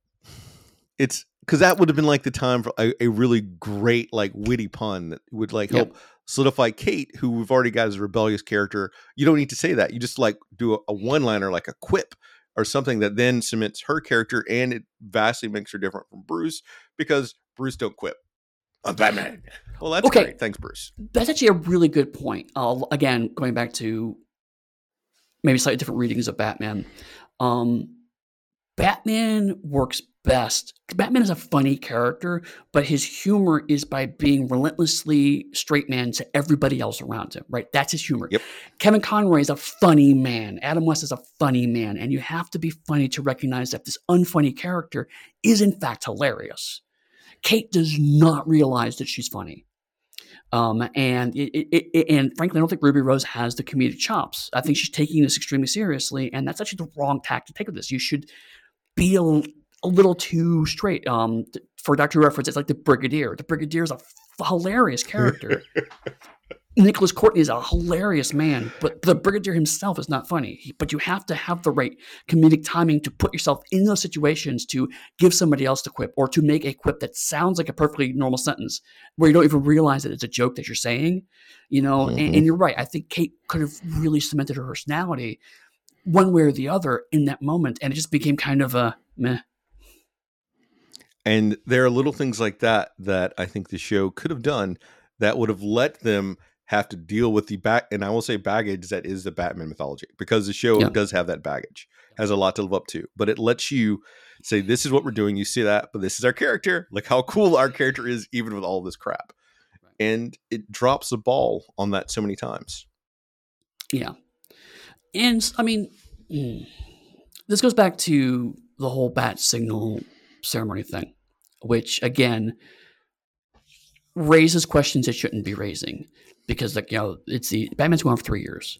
it's because that would have been like the time for a, a, really great like witty pun that would like help yep. solidify Kate, who we've already got as a rebellious character. You don't need to say that. You just like do a, a one liner, like a quip or something that then cements her character, and it vastly makes her different from Bruce because Bruce don't quip. I'm Batman. Well, that's okay. great. Thanks, Bruce. That's actually a really good point. Uh, again, going back to maybe slightly different readings of Batman. Um, Batman works best. Batman is a funny character, but his humor is by being relentlessly straight man to everybody else around him, right? That's his humor. Yep. Kevin Conroy is a funny man. Adam West is a funny man. And you have to be funny to recognize that this unfunny character is, in fact, hilarious. Kate does not realize that she's funny. Um, and it, it, it, and frankly, I don't think Ruby Rose has the comedic chops. I think she's taking this extremely seriously, and that's actually the wrong tack to take with this. You should be a, a little too straight. Um, for Doctor reference, it's like the Brigadier. The Brigadier is a f- hilarious character. Nicholas Courtney is a hilarious man, but the Brigadier himself is not funny. But you have to have the right comedic timing to put yourself in those situations to give somebody else the quip or to make a quip that sounds like a perfectly normal sentence where you don't even realize that it's a joke that you're saying. You know, mm-hmm. and, and you're right. I think Kate could have really cemented her personality one way or the other in that moment, and it just became kind of a meh. And there are little things like that that I think the show could have done that would have let them have to deal with the back and I will say baggage that is the Batman mythology because the show Yeah. does have that baggage, has a lot to live up to, but it lets you say this is what we're doing. You see that, but this is our character. Like how cool our character is, even with all this crap. Right. And it drops the ball on that so many times. Yeah. And I mean, mm, this goes back to the whole bat signal ceremony thing, which again raises questions it shouldn't be raising because, like, you know, it's the Batman's on for three years,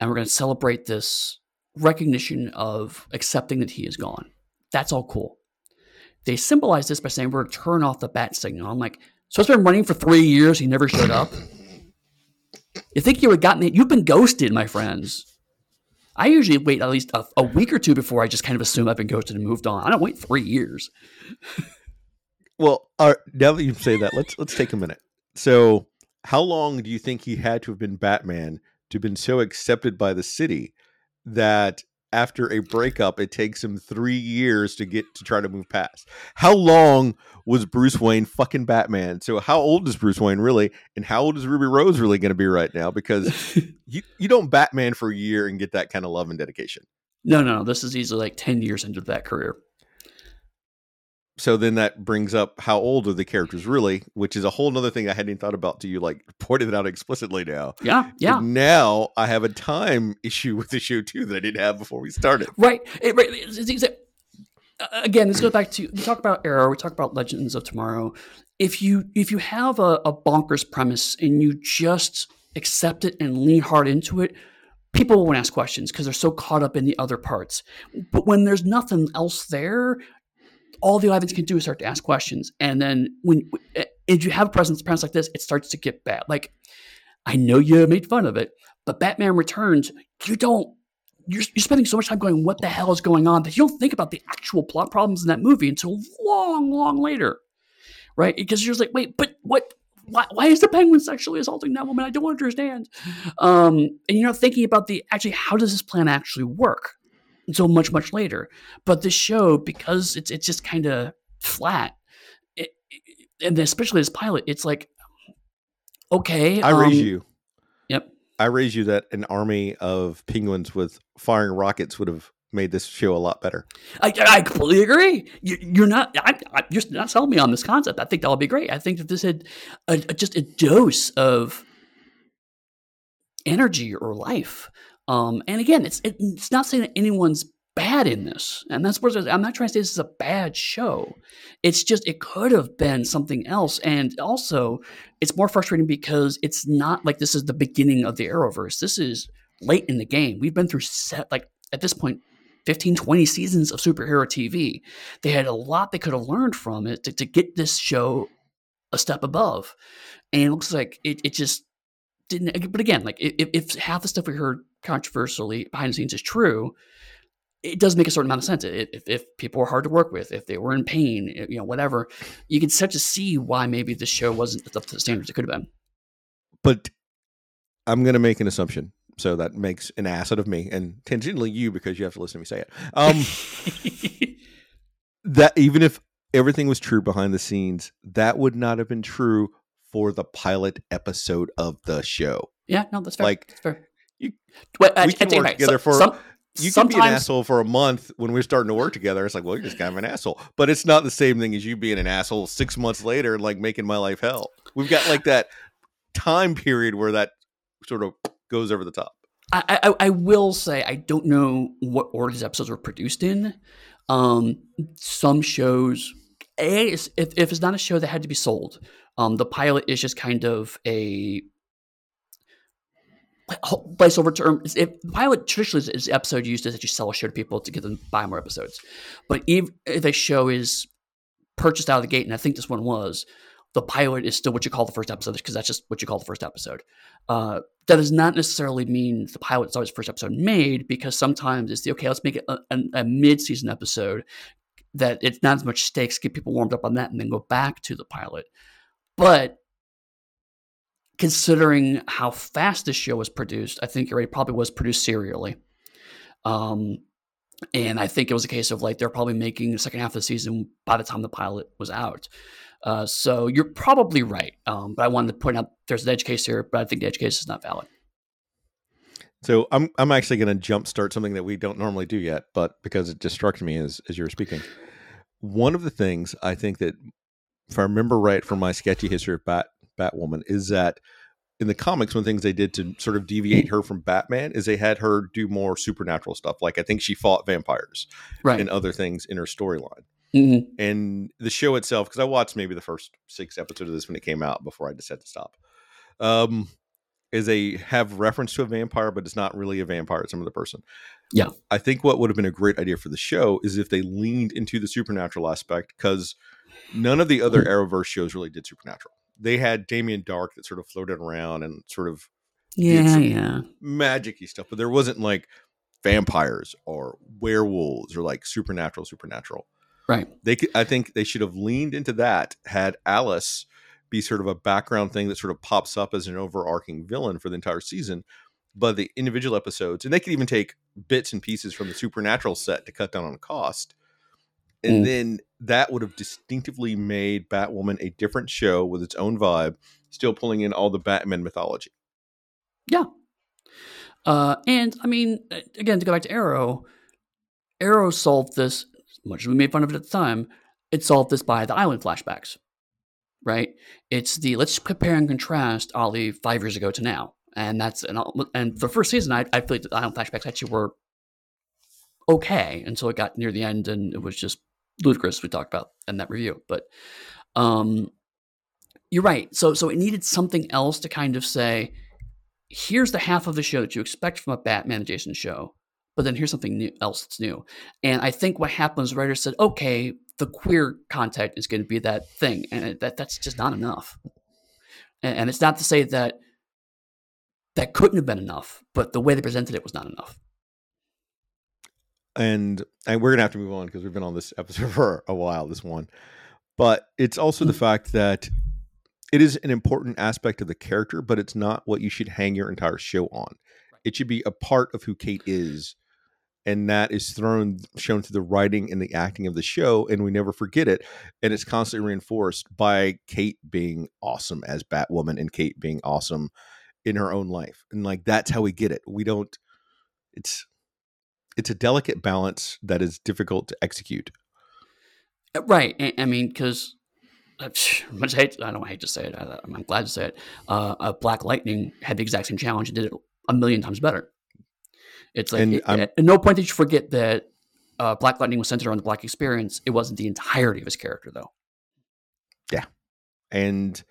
and we're going to celebrate this recognition of accepting that he is gone. That's all cool. They symbolize this by saying we're going to turn off the bat signal. I'm like, so it's been running for three years. He never showed up. You think you would have gotten it? You've been ghosted, my friends. I usually wait at least a, a week or two before I just kind of assume I've been ghosted and moved on. I don't wait three years. Well, all right, now that you say that, let's let's take a minute. So, how long do you think he had to have been Batman to have been so accepted by the city that after a breakup, it takes him three years to get to try to move past? How long was Bruce Wayne fucking Batman? So, how old is Bruce Wayne really, and how old is Ruby Rose really going to be right now? Because you you don't Batman for a year and get that kind of love and dedication. No, no, no, this is easily like 10 years into that career. So then that brings up how old are the characters really, which is a whole other thing I hadn't even thought about till you like pointed it out explicitly now. Yeah, But yeah. now I have a time issue with the show too that I didn't have before we started. Right. It, right. It's, it's, it's- uh, again, this goes back to we talk about Arrow, we talk about Legends of Tomorrow. If you if you have a, a bonkers premise and you just accept it and lean hard into it, people won't ask questions because they're so caught up in the other parts. But when there's nothing else there, all the audience can do is start to ask questions. And then when if you have a presence premise like this, it starts to get bad. Like I know you made fun of it, but Batman Returns, you don't you're, you're spending so much time going, what the hell is going on? That you don't think about the actual plot problems in that movie until long, long later, right? Because you're just like, wait, but what? Why, why is the penguin sexually assaulting that woman? I don't understand. Um, and you're not thinking about the actually, how does this plan actually work until much, much later? But this show, because it's it's just kind of flat, it, and especially this pilot, it's like, okay, I raise um, you. Yep. I raise you that an army of penguins with firing rockets would have made this show a lot better. I, I completely agree. You, you're not. I, I, you're not selling me on this concept. I think that'll be great. I think that this had a, a- just a dose of energy or life. Um, and again, it's it, it's not saying that anyone's bad in this, and that's what I'm not trying to say this is a bad show. It's just it could have been something else, and also it's more frustrating because it's not like this is the beginning of the Arrowverse. This is late in the game. We've been through set like at this point 15, 20 seasons of superhero TV. They had a lot they could have learned from it to, to get this show a step above. And it looks like it, it just didn't. But again, like if, if half the stuff we heard controversially behind the scenes is true, it does make a certain amount of sense. If, if, people were hard to work with, if they were in pain, you know, whatever, you can start to see why maybe the show wasn't up to the standards it could have been. But I'm going to make an assumption. So that makes an ass out of me and tangentially you because you have to listen to me say it. Um, that even if everything was true behind the scenes, that would not have been true for the pilot episode of the show. yeah, no, that's fair. Like, that's fair. You- we can work together for- some, You can be an asshole for a month when we're starting to work together. It's like, well, you're just kind of an asshole. But it's not the same thing as you being an asshole six months later and like making my life hell. We've got like that time period where that sort of goes over the top. I, I, I will say I don't know what order these episodes were produced in. Um, some shows, a if, if it's not a show that had to be sold, um, the pilot is just kind of a placeover term. If pilot traditionally is, is episode used as you sell a show to people to get them to buy more episodes. But if, if a show is purchased out of the gate, and I think this one was, the pilot is still what you call the first episode because that's just what you call the first episode. Uh, that does not necessarily mean the pilot is always first episode made because sometimes it's the okay, let's make it a, a, a mid-season episode that it's not as much stakes, get people warmed up on that, and then go back to the pilot. But considering how fast this show was produced, I think it probably was produced serially. Um, and I think it was a case of like they're probably making the second half of the season by the time the pilot was out. Uh, so you're probably right. Um, but I wanted to point out there's an edge case here, but I think the edge case is not valid. So I'm I'm actually going to jumpstart something that we don't normally do yet, but because it just struck me as as you were speaking. One of the things I think that, if I remember right from my sketchy history of Bat Batwoman, is that in the comics, one of the things they did to sort of deviate her from Batman is they had her do more supernatural stuff. Like I think she fought vampires Right. and other things in her storyline. Mhm. And the show itself, because I watched maybe the first six episodes of this when it came out before I decided to stop, um, is they have reference to a vampire, but it's not really a vampire; it's some other person. Yeah. I think what would have been a great idea for the show is if they leaned into the supernatural aspect, because none of the other Arrowverse shows really did supernatural. They had Damien Darhk that sort of floated around and sort of Yeah, yeah. magicy stuff, but there wasn't like vampires or werewolves or like supernatural, supernatural. Right. They, could, I think, they should have leaned into that. Had Alice be sort of a background thing that sort of pops up as an overarching villain for the entire season, but the individual episodes, and they could even take bits and pieces from the supernatural set to cut down on cost. And Mm. then that would have distinctively made Batwoman a different show with its own vibe, still pulling in all the Batman mythology. Yeah. Uh, and I mean, again, to go back to Arrow, Arrow solved this, much as we made fun of it at the time, it solved this by the island flashbacks, right? It's the let's compare and contrast Ollie five years ago to now. And that's, and, and the first season, I, I feel like the island flashbacks actually were okay until it got near the end and it was just ludicrous, we talked about in that review. But, um, you're right. So, so it needed something else to kind of say, here's the half of the show that you expect from a Batman Jason show, but then here's something new, else that's new. And I think what happens, writers said, okay, the queer content is going to be that thing, and that that's just not enough. And, and it's not to say that that couldn't have been enough, but the way they presented it was not enough. And and we're gonna have to move on because we've been on this episode for a while this one. But it's also the mm-hmm. fact that it is an important aspect of the character but it's not what you should hang your entire show on. It should be a part of who kate is and that is thrown shown through the writing and the acting of the show and we never forget it and it's constantly reinforced by kate being awesome as batwoman and kate being awesome in her own life and like that's how we get it. We don't it's it's a delicate balance that is difficult to execute. Uh, Right. I, I mean, because hate, I don't hate to say it. I, I'm glad to say it. Uh, uh, Black Lightning had the exact same challenge and did it a million times better. It's like it- at no point did you forget that uh, Black Lightning was centered around the Black experience. It wasn't the entirety of his character, though. Yeah, and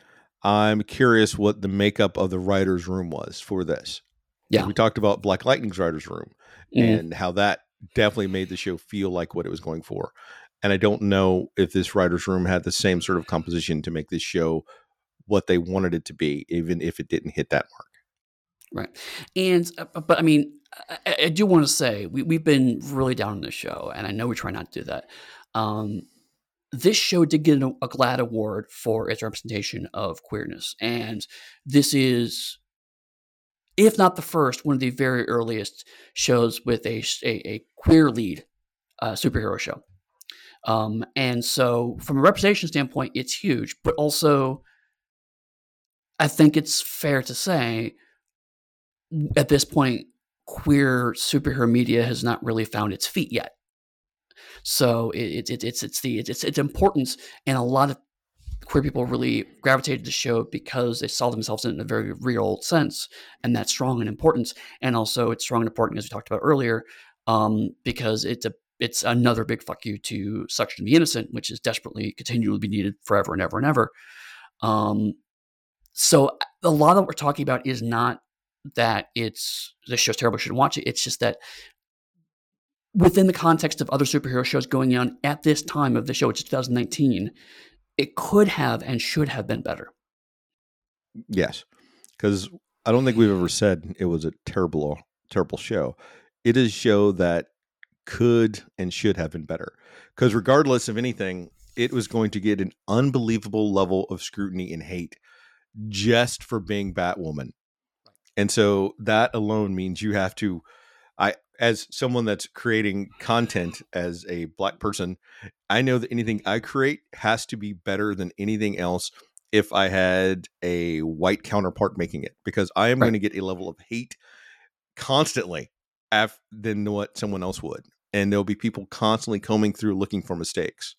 I'm curious what the makeup of the writer's room was for this. Yeah. We talked about Black Lightning's writer's room Mhm. and how that definitely made the show feel like what it was going for. And I don't know if this writer's room had the same sort of composition to make this show what they wanted it to be, even if it didn't hit that mark. Right. And, uh, but I mean, I, I- I do want to say we, we've been really down on this show, and I know we try not to do that. Um, this show did get a, a GLAAD award for its representation of queerness. And this is, if not the first, one of the very earliest shows with a, a, a queer lead uh, superhero show. Um, and so, from a representation standpoint, it's huge, but also, I think it's fair to say at this point, queer superhero media has not really found its feet yet. So it, it, it's it's the it's its importance, and a lot of queer people really gravitated to the show because they saw themselves in a very real sense, and that's strong and important. And also, it's strong and important as we talked about earlier, um, because it's a it's another big fuck you to Seduction the innocent, which is desperately continually be needed forever and ever and ever. Um, so a lot of what we're talking about is not that it's this show's terrible, shouldn't watch it. It's just that within the context of other superhero shows going on at this time of the show, which is 2019, it could have and should have been better. Yes, because I don't think we've ever said it was a terrible, terrible show. It is a show that could and should have been better. Because regardless of anything, it was going to get an unbelievable level of scrutiny and hate just for being Batwoman. And so that alone means you have to I as someone that's creating content as a black person, I know that anything I create has to be better than anything else if I had a white counterpart making it because I am Right. going to get a level of hate constantly af- than what someone else would. And there'll be people constantly combing through looking for mistakes.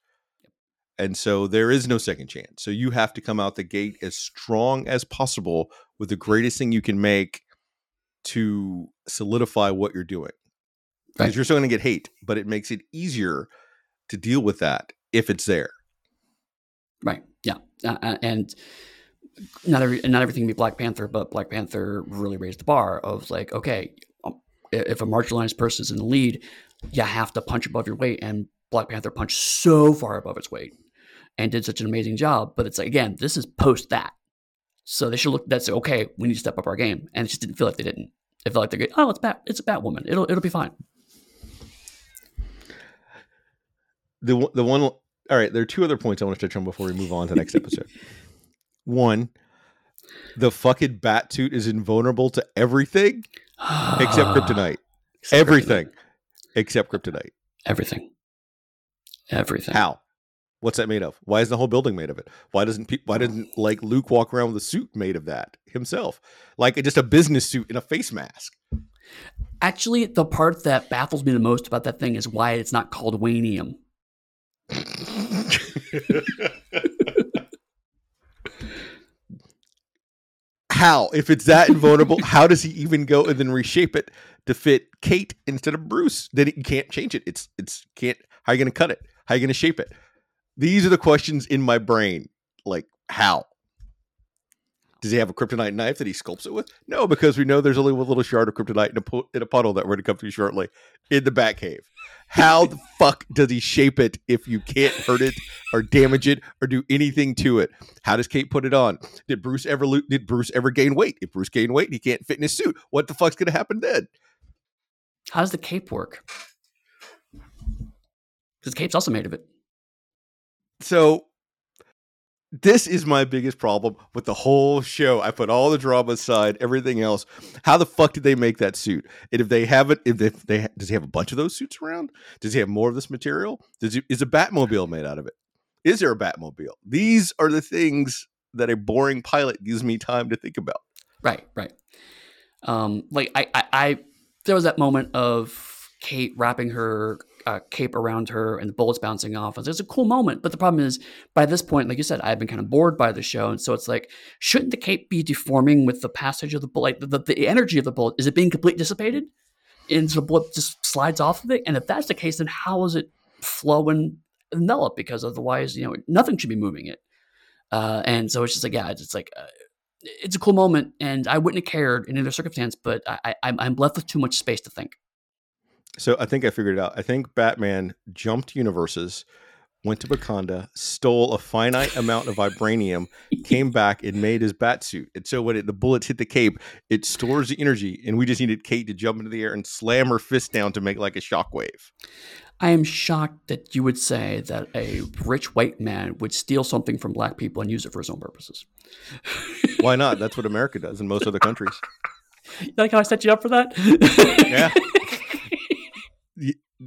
And so there is no second chance. So you have to come out the gate as strong as possible with the greatest thing you can make to solidify what you're doing. Because Right. you're still going to get hate, but it makes it easier to deal with that if it's there. Right. Yeah. Uh, uh, and not every not everything can be Black Panther, but Black Panther really raised the bar of like, okay, um, if a marginalized person is in the lead, you have to punch above your weight, and Black Panther punched so far above its weight and did such an amazing job. But it's like again, this is post that, so they should look. That's okay. We need to step up our game, and it just didn't feel like they didn't. It felt like they're good. Oh, it's Bat. It's a Batwoman. It'll it'll be fine. the one- the one all right there are two other points i want to touch on before we move on to the next episode one the fucking bat suit is invulnerable to everything except kryptonite Except everything kryptonite. except kryptonite Everything. Everything. how what's that made of? Why is the whole building made of it? Why doesn't pe- why doesn't like luke walk around with a suit made of that himself? Like just a business suit and a face mask. Actually, the part that baffles me the most about that thing is why it's not called Wanium. how? If it's that invulnerable how does he even go and then reshape it to fit kate instead of bruce? Then he can't change it. It's it's can't how are you gonna cut it? How are you gonna shape it these are the questions in my brain like how does he have a kryptonite knife that he sculpts it with no because we know there's only one little shard of kryptonite in a, pu- in a puddle that we're going to come to shortly in the bat cave how the fuck does he shape it if you can't hurt it or damage it or do anything to it how does kate put it on did Bruce ever lo- did Bruce ever gain weight? If Bruce gained weight, he can't fit in his suit. What the fuck's gonna happen then? How does the cape work? Because the cape's also made of it. So this is my biggest problem with the whole show. I put all the drama aside, everything else. How the fuck did they make that suit? And if they have it, if they, if they does he have a bunch of those suits around? Does he have more of this material? Does he, is a Batmobile made out of it? Is there a Batmobile? These are the things that a boring pilot gives me time to think about. Right, right. Um, like I, I, I, there was that moment of Kate wrapping her uh, cape around her and the bullets bouncing off. It was a cool moment, but the problem is, by this point, like you said, I've been kind of bored by the show, and so it's like, shouldn't the cape be deforming with the passage of the bullet? Like the, the, energy of the bullet is it being completely dissipated, and so the bullet just slides off of it? And if that's the case, then how is it flowing envelop? Because otherwise, you know, nothing should be moving it. Uh, and so it's just like, yeah, it's like. Uh, it's a cool moment, and I wouldn't have cared in either circumstance, but I, I, I'm left with too much space to think. So I think I figured it out. I think Batman jumped universes, went to Wakanda, stole a finite amount of vibranium, came back and made his bat suit. And so when it, the bullets hit the cape, it stores the energy, and we just needed Kate to jump into the air and slam her fist down to make like a shockwave. I am shocked that you would say that a rich white man would steal something from black people and use it for his own purposes. Why not? That's what America does in most other countries. You like how I set you up for that? Yeah.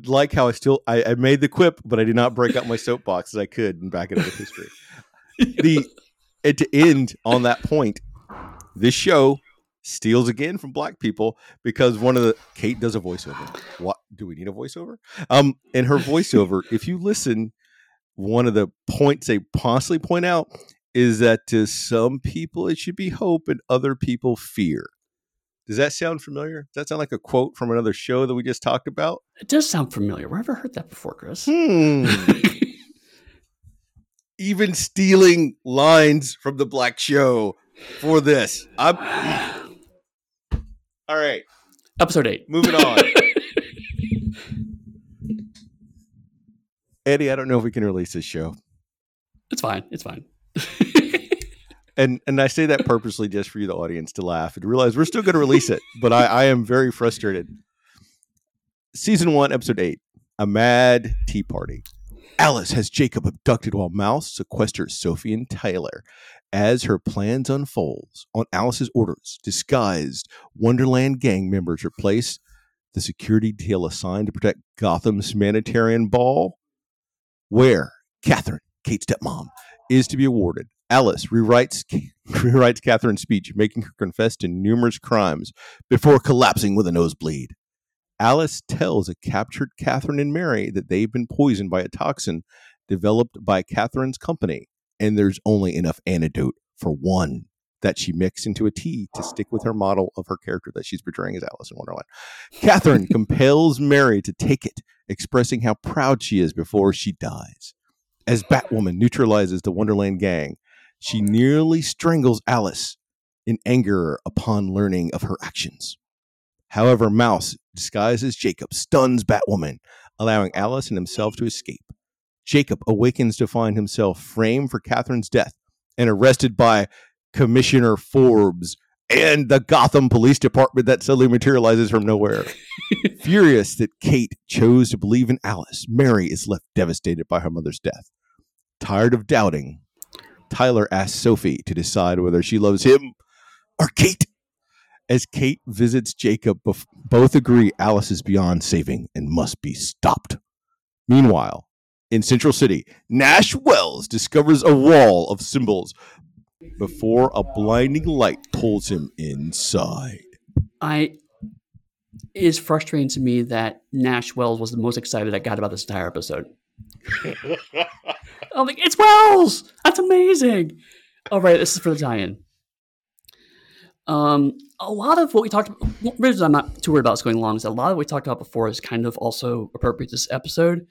Like how I still I, I made the quip, but I did not break out my soapbox as I could and back it up history. the and to end on that point, this show steals again from black people because one of the Kate does a voiceover. What do we need a voiceover? Um, and her voiceover, if you listen, one of the points they constantly point out is that to some people it should be hope and other people fear. Does that sound familiar? Does that sound like a quote from another show that we just talked about? it does sound familiar. Where have I heard that before, Chris? Hmm. Even stealing lines from the black show for this. I'm all right. Episode eight. Moving on. Eddy, I don't know if we can release this show. It's fine. It's fine. And and I say that purposely just for you, the audience, to laugh and realize we're still going to release it. But I, I am very frustrated. Season one, episode eight, a mad tea party. Alice has Jacob abducted while Mouse sequesters Sophie and Tyler. As her plans unfolds, on Alice's orders, disguised Wonderland gang members replace the security detail assigned to protect Gotham's humanitarian ball, where Catherine, Kate's stepmom, is to be awarded. Alice rewrites rewrites Catherine's speech, making her confess to numerous crimes before collapsing with a nosebleed. Alice tells a captured Catherine and Mary that they've been poisoned by a toxin developed by Catherine's company, and there's only enough antidote for one that she mixed into a tea to stick with her model of her character that she's portraying as Alice in Wonderland. Catherine compels Mary to take it, expressing how proud she is before she dies. As Batwoman neutralizes the Wonderland gang, she nearly strangles Alice in anger upon learning of her actions. However, Mouse, disguised as Jacob, stuns Batwoman, allowing Alice and himself to escape. Jacob awakens to find himself framed for Catherine's death and arrested by Commissioner Forbes and the Gotham Police Department that suddenly materializes from nowhere. Furious that Kate chose to believe in Alice, Mary is left devastated by her mother's death. Tired of doubting, Tyler asks Sophie to decide whether she loves him or Kate. As Kate visits Jacob, both agree Alice is beyond saving and must be stopped. Meanwhile, in Central City, Nash Wells discovers a wall of symbols before a blinding light pulls him inside. I it is frustrating to me that Nash Wells was the most excited I got about this entire episode. I'm like, it's Wells! That's amazing. All right, this is for the tie-in. Um, a lot of what we talked about, reason I'm not too worried about what's going along is a lot of what we talked about before is kind of also appropriate to this episode.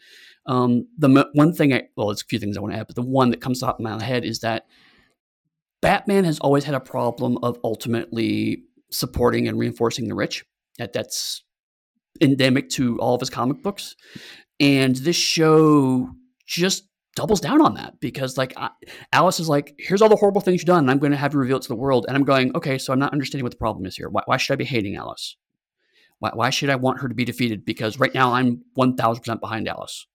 Um, the one thing I, well, there's a few things I want to add, but the one that comes top of my head is that Batman has always had a problem of ultimately supporting and reinforcing the rich. That that's endemic to all of his comic books, and this show just doubles down on that because like I, Alice is like, here's all the horrible things you've done, and I'm going to have you reveal it to the world. And I'm going, okay, so I'm not understanding what the problem is here. Why, why should I be hating Alice? Why, why should I want her to be defeated? Because right now I'm 1,000% behind Alice.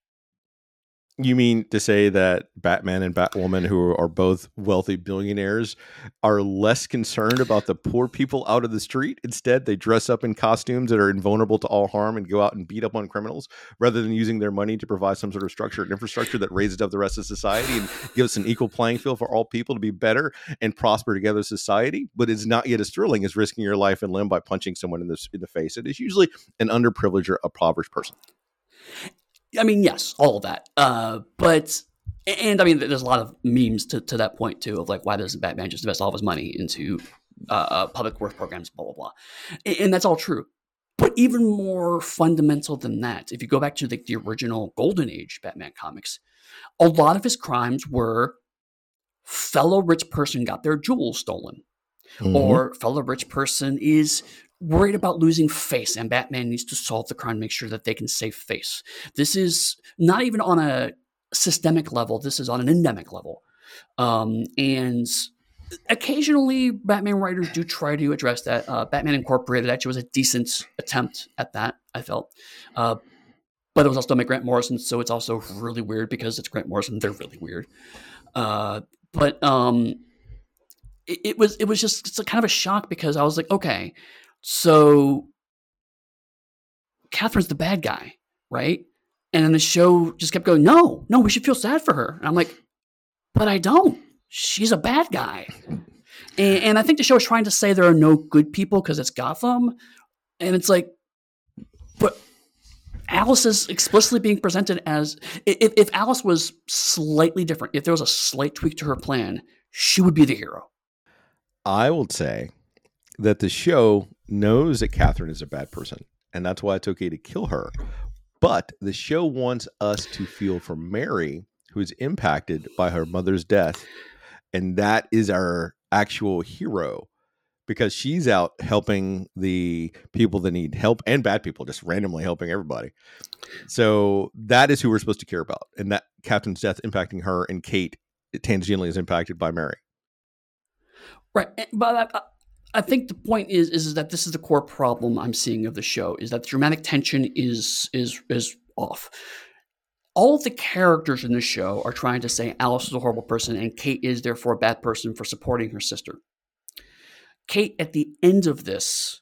You mean to say that Batman and Batwoman, who are both wealthy billionaires, are less concerned about the poor people out of the street? Instead, they dress up in costumes that are invulnerable to all harm and go out and beat up on criminals rather than using their money to provide some sort of structure and infrastructure that raises up the rest of society and gives an equal playing field for all people to be better and prosper together as society. But it's not yet as thrilling as risking your life and limb by punching someone in the, in the face. It is usually an underprivileged or impoverished person. I mean, yes, all of that. Uh, but and I mean, there's a lot of memes to, to that point too of like why doesn't Batman just invest all of his money into uh, uh public work programs, blah blah blah, and, and, that's all true. But even more fundamental than that, if you go back to the, the original Golden Age Batman comics, a lot of his crimes were fellow rich person got their jewels stolen, mm-hmm. or fellow rich person is worried about losing face, and Batman needs to solve the crime, make sure that they can save face. This is not even on a systemic level, this is on an endemic level. Um, and occasionally, Batman writers do try to address that. Uh, Batman Incorporated actually was a decent attempt at that, I felt. Uh, but it was also by Grant Morrison, so it's also really weird because it's Grant Morrison. They're really weird. Uh, but um, it, it, was it was just kind of a shock because I was like, okay, so Catherine's the bad guy, right? And then the show just kept going, no, no, we should feel sad for her. And I'm like, but I don't. She's a bad guy. And, and I think the show is trying to say there are no good people because it's Gotham. And it's like, but Alice is explicitly being presented as if, if Alice was slightly different, if there was a slight tweak to her plan, she would be the hero. I would say that the show knows that Catherine is a bad person, and that's why it's okay to kill her. But the show wants us to feel for Mary, who is impacted by her mother's death, and that is our actual hero because she's out helping the people that need help and bad people, just randomly helping everybody. So that is who we're supposed to care about, and that captain's death impacting her and Kate tangentially is impacted by Mary. Right, but uh, I think the point is, is that this is the core problem I'm seeing of the show is that the dramatic tension is is is off. All of the characters in the show are trying to say Alice is a horrible person and Kate is therefore a bad person for supporting her sister. Kate, at the end of this,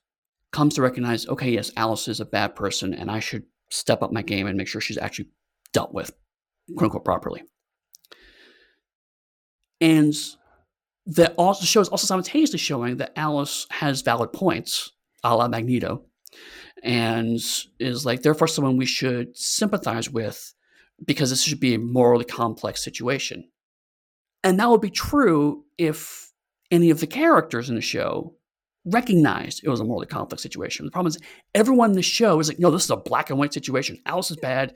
comes to recognize, okay, yes, Alice is a bad person, and I should step up my game and make sure she's actually dealt with, quote unquote, properly. And that also shows also simultaneously showing that Alice has valid points, a la Magneto, and is like therefore someone we should sympathize with because this should be a morally complex situation. And that would be true if any of the characters in the show recognized it was a morally complex situation. The problem is everyone in the show is like, no, this is a black and white situation. Alice is bad,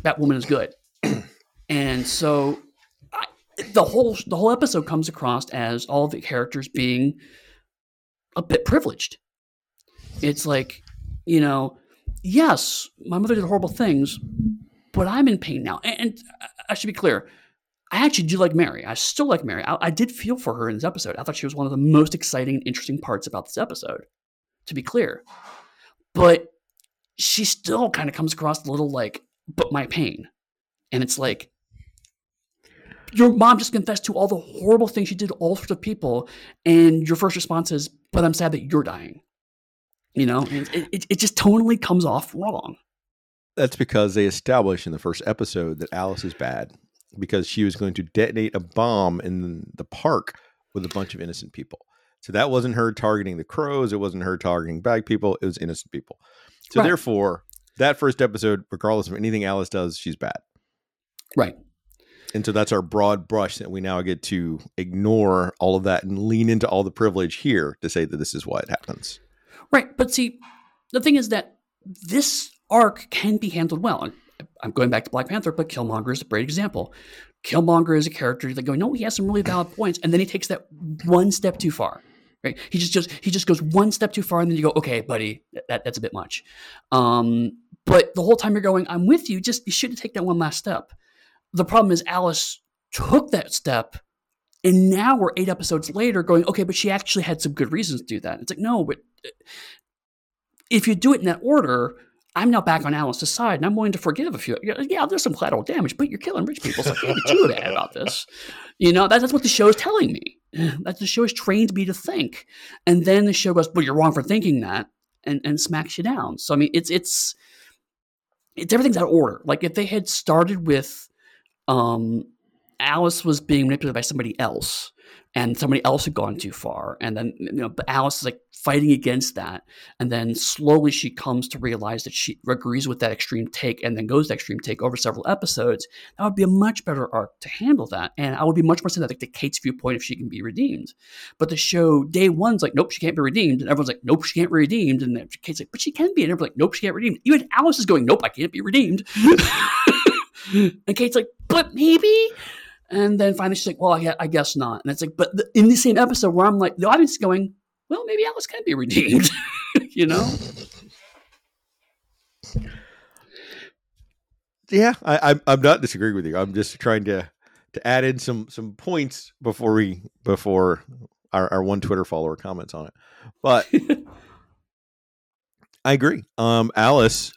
Batwoman is good. and so the whole the whole episode comes across as all the characters being a bit privileged. It's like, you know, yes, my mother did horrible things, but I'm in pain now. And, and I should be clear. I actually do like Mary. I still like Mary. I, I, did feel for her in this episode. I thought she was one of the most exciting, interesting parts about this episode, to be clear. But she still kind of comes across a little like, but my pain. And it's like, your mom just confessed to all the horrible things she did to all sorts of people. And your first response is, but I'm sad that you're dying. You know, it, it, it just totally comes off wrong. That's because they established in the first episode that Alice is bad because she was going to detonate a bomb in the park with a bunch of innocent people. So that wasn't her targeting the crows. It wasn't her targeting bad people. It was innocent people. So right. therefore, that first episode, regardless of anything Alice does, she's bad. Right. And so that's our broad brush that we now get to ignore all of that and lean into all the privilege here to say that this is why it happens. Right. But see, the thing is that this arc can be handled well. I'm going back to Black Panther, but Killmonger is a great example. Killmonger is a character that going, no, he has some really valid points, and then he takes that one step too far. Right? He just, just he just goes one step too far, and then you go, okay, buddy, that, that's a bit much. Um, but the whole time you're going, I'm with you. Just you shouldn't take that one last step. The problem is Alice took that step, and now we're eight episodes later, going, okay, but she actually had some good reasons to do that. It's like no, but uh, if you do it in that order, I'm now back on Alice's side, and I'm willing to forgive a few. Yeah, there's some collateral damage, but you're killing rich people, so I can't too about this. You know, that, that's what the show is telling me. That the show has trained me to think, and then the show goes, "But you're wrong for thinking that," and and smacks you down. So I mean, it's it's it's everything's out of order. Like if they had started with, um, Alice was being manipulated by somebody else, and somebody else had gone too far and then you know but alice is like fighting against that and then slowly she comes to realize that she agrees with that extreme take and then goes to extreme take over several episodes. That would be a much better arc to handle that and i would be much more sympathetic to kate's viewpoint if she can be redeemed. But the show day one's like nope she can't be redeemed and everyone's like nope she can't be redeemed and then kate's like but she can be and everyone's like nope she can't be redeemed. Even alice is going nope i can't be redeemed and kate's like but maybe and then finally she's like, well, I, I guess not. And it's like, but the, in the same episode where I'm like, the audience is going, well, maybe Alice can be redeemed, you know? Yeah, I, I'm I'm not disagreeing with you. I'm just trying to to add in some some points before we before our, our one Twitter follower comments on it. But I agree. Um, Alice,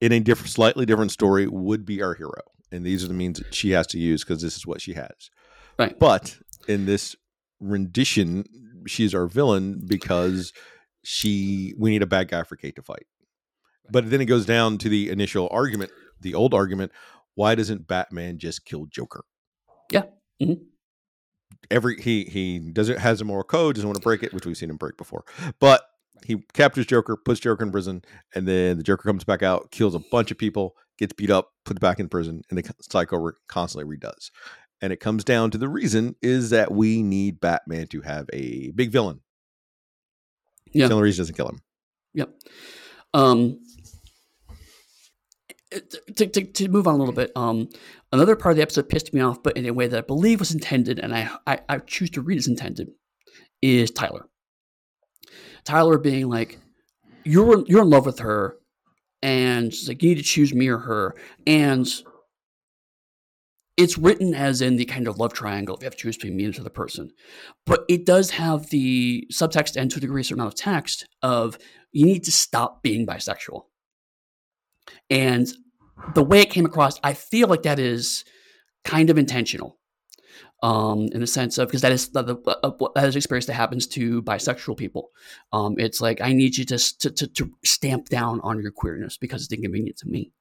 in a different, slightly different story, would be our hero and these are the means that she has to use because this is what she has. Right. But in this rendition, she's our villain because she we need a bad guy for Kate to fight. But then it goes down to the initial argument, the old argument: why doesn't Batman just kill Joker? Yeah. Mm-hmm. Every he he doesn't has a moral code, doesn't want to break it, which we've seen him break before. But he captures Joker, puts Joker in prison, and then the Joker comes back out, kills a bunch of people, gets beat up, put back in prison, and the cycle constantly redoes. And it comes down to the reason is that we need Batman to have a big villain. Yeah. The only reason doesn't kill him. Yep. Um, eh, to, to, to, move on a little bit, um, another part of the episode pissed me off, but in a way that I believe was intended, and I, I, I choose to read as intended, is Tyler. Tyler being like, "You're you're in love with her, and she's like, you need to choose me or her. And it's written as in the kind of love triangle if you have to choose between me and the person. But it does have the subtext and to a degree a certain amount of text of you need to stop being bisexual. And the way it came across, I feel like that is kind of intentional. Um, in the sense of because that is the, the, uh, that is experience that happens to bisexual people. Um, it's like I need you to, to, to to stamp down on your queerness because it's inconvenient to me.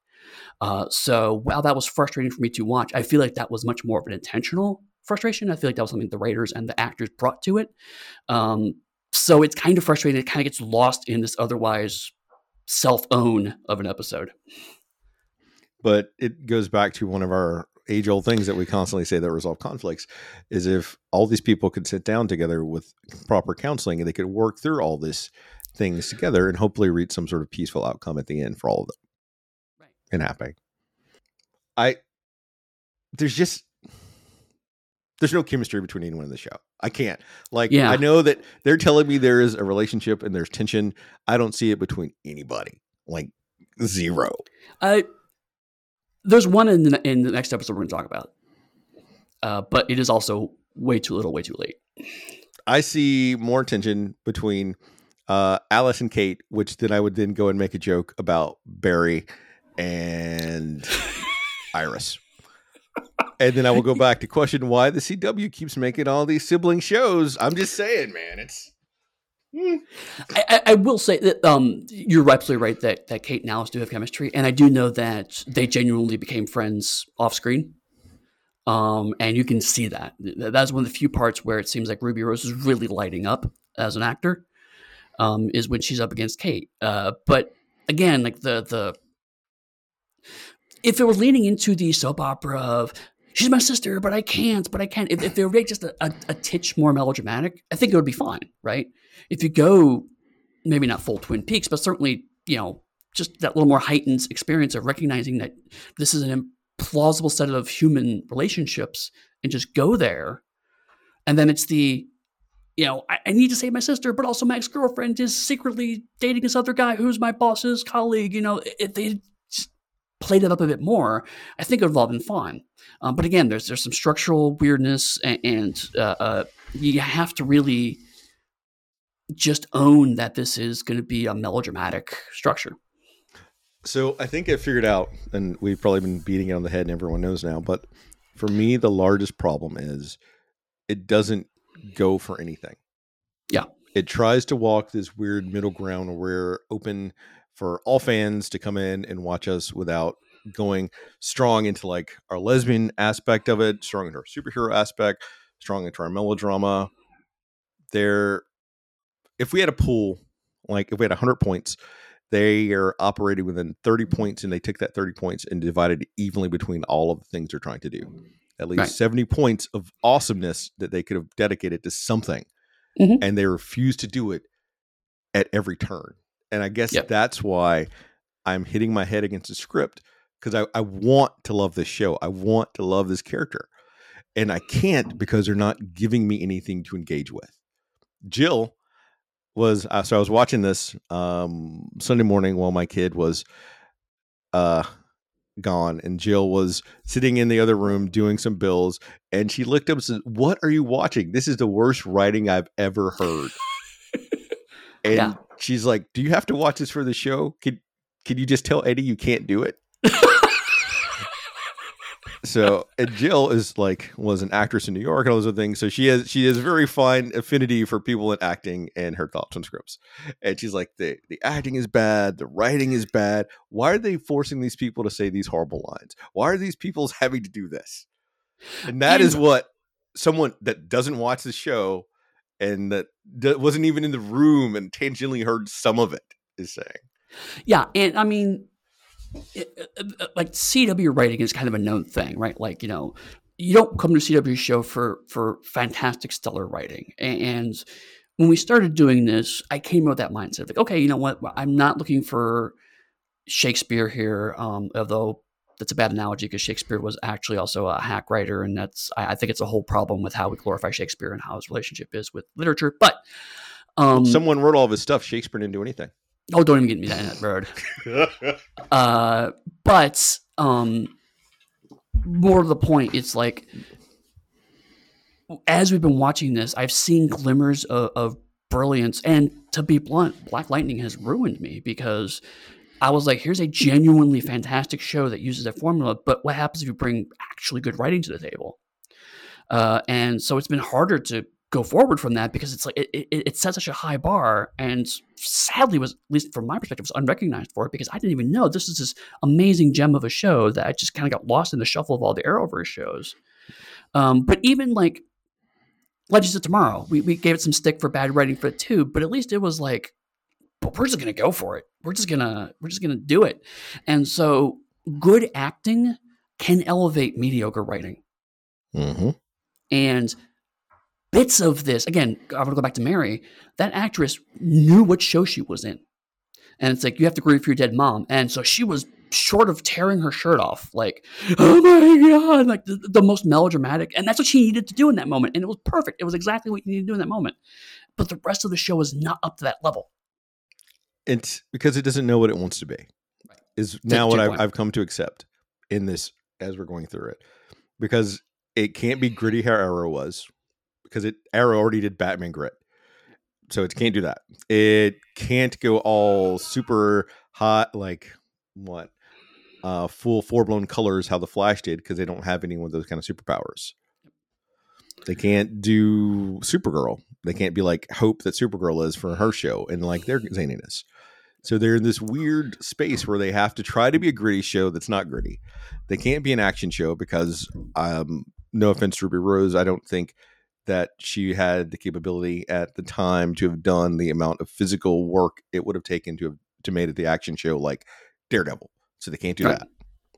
Uh, so while that was frustrating for me to watch, I feel like that was much more of an intentional frustration. I feel like that was something the writers and the actors brought to it. Um, so it's kind of frustrating. It kind of gets lost in this otherwise self own of an episode. But it goes back to one of our age old things that we constantly say that resolve conflicts is if all these people could sit down together with proper counseling and they could work through all these things together and hopefully reach some sort of peaceful outcome at the end for all of them right. and happy. I there's just there's no chemistry between anyone in the show. I can't. Like yeah. I know that they're telling me there is a relationship and there's tension. I don't see it between anybody. Like zero. I there's one in the, in the next episode we're going to talk about, uh, but it is also way too little, way too late. I see more tension between uh, Alice and Kate, which then I would then go and make a joke about Barry and Iris. And then I will go back to question why the CW keeps making all these sibling shows. I'm just saying, man, it's I, I, will say that um, you're absolutely right that, that Kate and Alice do have chemistry, and I do know that they genuinely became friends off screen. Um, and you can see that. That's one of the few parts where it seems like Ruby Rose is really lighting up as an actor. Um, is when she's up against Kate. Uh, but again, like the the if it were leaning into the soap opera of she's my sister, but I can't, but I can't. If, if they were just a, a, a titch more melodramatic, I think it would be fine, right? If you go maybe not full Twin Peaks, but certainly, you know, just that little more heightened experience of recognizing that this is an implausible set of human relationships and just go there. And then it's the, you know, I, I need to save my sister, but also my ex girlfriend is secretly dating this other guy who's my boss's colleague. You know, if they played it up a bit more, I think it would have all been fine. Um, but again, there's there's some structural weirdness, and, and uh, uh, you have to really just own that this is going to be a melodramatic structure. So I think I figured out, and we've probably been beating it on the head, and everyone knows now. But for me, the largest problem is it doesn't go for anything. Yeah, it tries to walk this weird middle ground where we're open for all fans to come in and watch us without going strong into like our lesbian aspect of it, strong into our superhero aspect, strong into our melodrama. There if we had a pool, like if we had 100 points, they are operating within 30 points and they took that 30 points and divided it evenly between all of the things they're trying to do. At least right. 70 points of awesomeness that they could have dedicated to something. Mm-hmm. And they refuse to do it at every turn. And I guess yep. that's why I'm hitting my head against the script because I, I want to love this show. I want to love this character. And I can't because they're not giving me anything to engage with. Jill was uh, so I was watching this um, Sunday morning while my kid was uh, gone, and Jill was sitting in the other room doing some bills, and she looked up and said, "What are you watching? This is the worst writing I've ever heard." and yeah. she's like, "Do you have to watch this for the show? Can could you just tell Eddy you can't do it?" so and Jill is like was an actress in New York and all those other things. So she has she has a very fine affinity for people in acting and her thoughts on scripts. And she's like the the acting is bad, the writing is bad. Why are they forcing these people to say these horrible lines? Why are these people having to do this? And that and, is what someone that doesn't watch the show and that wasn't even in the room and tangentially heard some of it is saying. Yeah, and I mean like CW writing is kind of a known thing, right? Like you know, you don't come to CW show for for fantastic stellar writing. And when we started doing this, I came with that mindset like, okay, you know what? I'm not looking for Shakespeare here, um, although that's a bad analogy because Shakespeare was actually also a hack writer, and that's I, I, think it's a whole problem with how we glorify Shakespeare and how his relationship is with literature. But um, someone wrote all of his stuff. Shakespeare didn't do anything. Oh, don't even get me that bird. uh, but um, more to the point, it's like as we've been watching this, I've seen glimmers of, of brilliance. And to be blunt, Black Lightning has ruined me because I was like, here's a genuinely fantastic show that uses that formula. But what happens if you bring actually good writing to the table? uh, and so it's been harder to go forward from that because it's like it, it, it set such a high bar and sadly was at least from my perspective was unrecognized for it because i didn't even know this is this amazing gem of a show that i just kind of got lost in the shuffle of all the arrowverse shows. Um, but even like legends of tomorrow we, we gave it some stick for bad writing for it too but at least it was like but we're just gonna go for it. We're just gonna we're just gonna do it. And so good acting can elevate mediocre writing. Mm-hmm. and bits of this, again, I want to go back to Mary, that actress knew what show she was in. And it's like, you have to grieve for your dead mom. And so she was short of tearing her shirt off, like, oh my God, like the, the most melodramatic. And that's what she needed to do in that moment. And it was perfect. It was exactly what you needed to do in that moment. But the rest of the show is not up to that level. It's because it doesn't know what it wants to be. Is now what I've, I've come to accept in this as we're going through it. Because it can't be gritty how Arrow was, because it Arrow already did Batman grit. So it can't do that. It can't go all super hot like what? Uh full four blown colors how the Flash did because they don't have any of those kind of superpowers. They can't do Supergirl. They can't be like Hope that Supergirl is for her show and like their zaniness. So they're in this weird space where they have to try to be a gritty show that's not gritty. They can't be an action show because, um, no offense Ruby Rose, I don't think that she had the capability at the time to have done the amount of physical work it would have taken to have to made it the action show like Daredevil. So they can't do Right. that.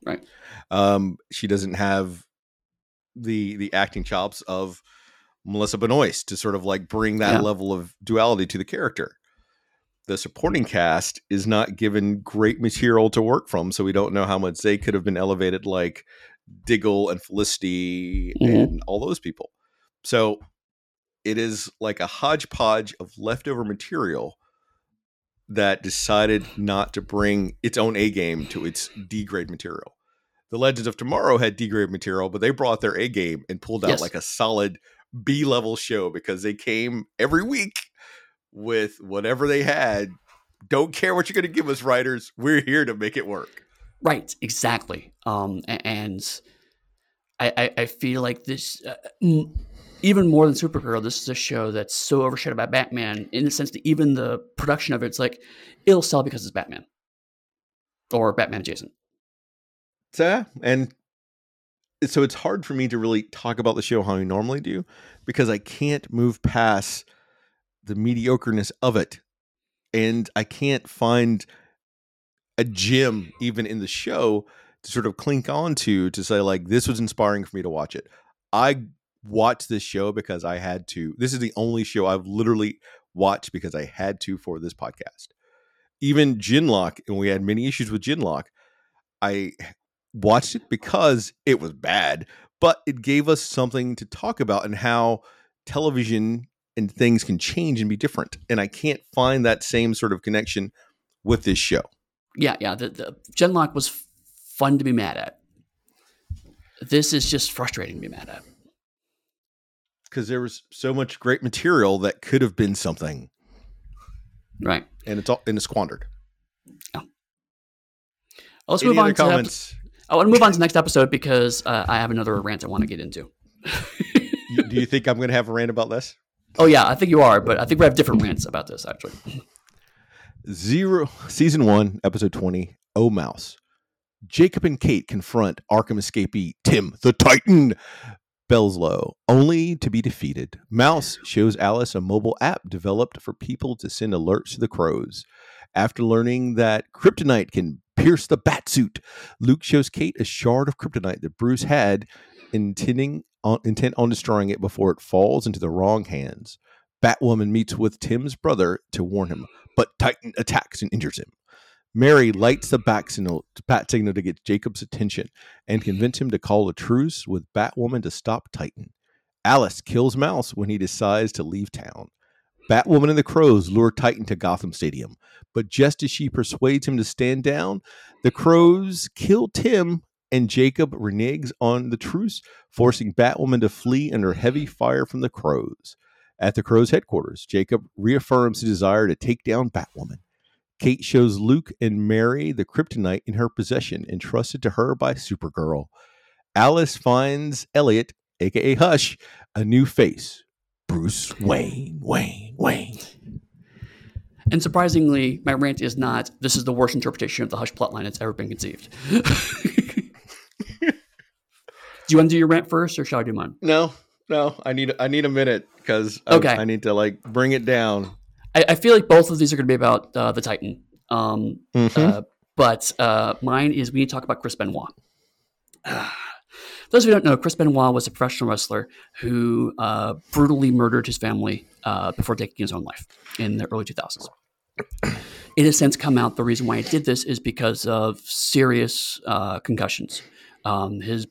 Right. Um, she doesn't have the the acting chops of Melissa Benoist to sort of like bring that Yeah. level of duality to the character. The supporting cast is not given great material to work from, so we don't know how much they could have been elevated, like Diggle and Felicity Mhm. and all those people. So it is like a hodgepodge of leftover material that decided not to bring its own A game to its D grade material. The Legends of Tomorrow had D grade material, but they brought their A game and pulled out Yes. like a solid B level show because they came every week with whatever they had. Don't care what you're going to give us, writers. We're here to make it work. Right, exactly. Um, and I, I, I feel like this, uh, even more than Supergirl, this is a show that's so overshadowed by Batman in the sense that even the production of it's like it'll sell because it's Batman or Batman adjacent. Yeah, and so it's hard for me to really talk about the show how I normally do because I can't move past the mediocreness of it. And I can't find a gem even in the show to sort of clink onto to say, like, this was inspiring for me to watch it. I watched this show because I had to. This is the only show I've literally watched because I had to for this podcast. Even gen:LOCK, and we had many issues with gen:LOCK, I watched it because it was bad, but it gave us something to talk about and how television and things can change and be different. And I can't find that same sort of connection with this show. Yeah, yeah. The, the gen:LOCK was fun to be mad at. This is just frustrating to be mad at. Because there was so much great material that could have been something, Right. and it's all and it's squandered. yeah Let's Any move on to. ep- comments? I want to move on to the next episode because uh, I have another rant I want to get into. Do you think I'm going to have a rant about this? Oh yeah, I think you are, but I think we have different rants about this actually. Zero season one, episode twenty. Oh mouse. Jacob and Kate confront Arkham escapee Tim the Titan Belslow, only to be defeated. Mouse shows Alice a mobile app developed for people to send alerts to the crows. After learning that kryptonite can pierce the batsuit, Luke shows Kate a shard of kryptonite that Bruce had, intending on, intent on destroying it before it falls into the wrong hands. Batwoman meets with Tim's brother to warn him, but Titan attacks and injures him. Mary lights the bat signal, bat signal to get Jacob's attention and convince him to call a truce with Batwoman to stop Titan. Alice kills Mouse when he decides to leave town. Batwoman and the Crows lure Titan to Gotham Stadium, but just as she persuades him to stand down, the Crows kill Tim and Jacob reneges on the truce, forcing Batwoman to flee under heavy fire from the Crows. At the Crows' headquarters, Jacob reaffirms his desire to take down Batwoman. Kate shows Luke and Mary the kryptonite in her possession, entrusted to her by Supergirl. Alice finds Elliot aka Hush, a new face. Bruce Wayne, Wayne, Wayne. And surprisingly, my rant is not this is the worst interpretation of the Hush plotline that's ever been conceived. do you want to do your rant first or shall I do mine? No, no, I need I need a minute because Okay. I, I need to like bring it down. I, I feel like both of these are going to be about uh, the Titan. Um, Mhm. uh, but uh, mine is we need to talk about Chris Benoit. Those who don't know, Chris Benoit was a professional wrestler who uh, brutally murdered his family uh, before taking his own life in the early 2000s. It has since come out the reason why he did this is because of serious uh, concussions. Um, his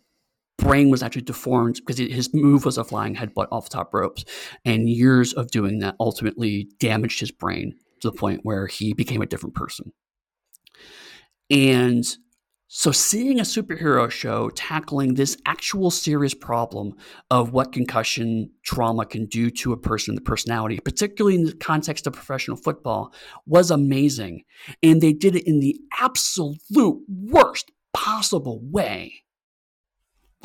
brain was actually deformed because his move was a flying headbutt off top ropes, and years of doing that ultimately damaged his brain to the point where he became a different person. And so, seeing a superhero show tackling this actual serious problem of what concussion trauma can do to a person, the personality, particularly in the context of professional football, was amazing. And they did it in the absolute worst possible way.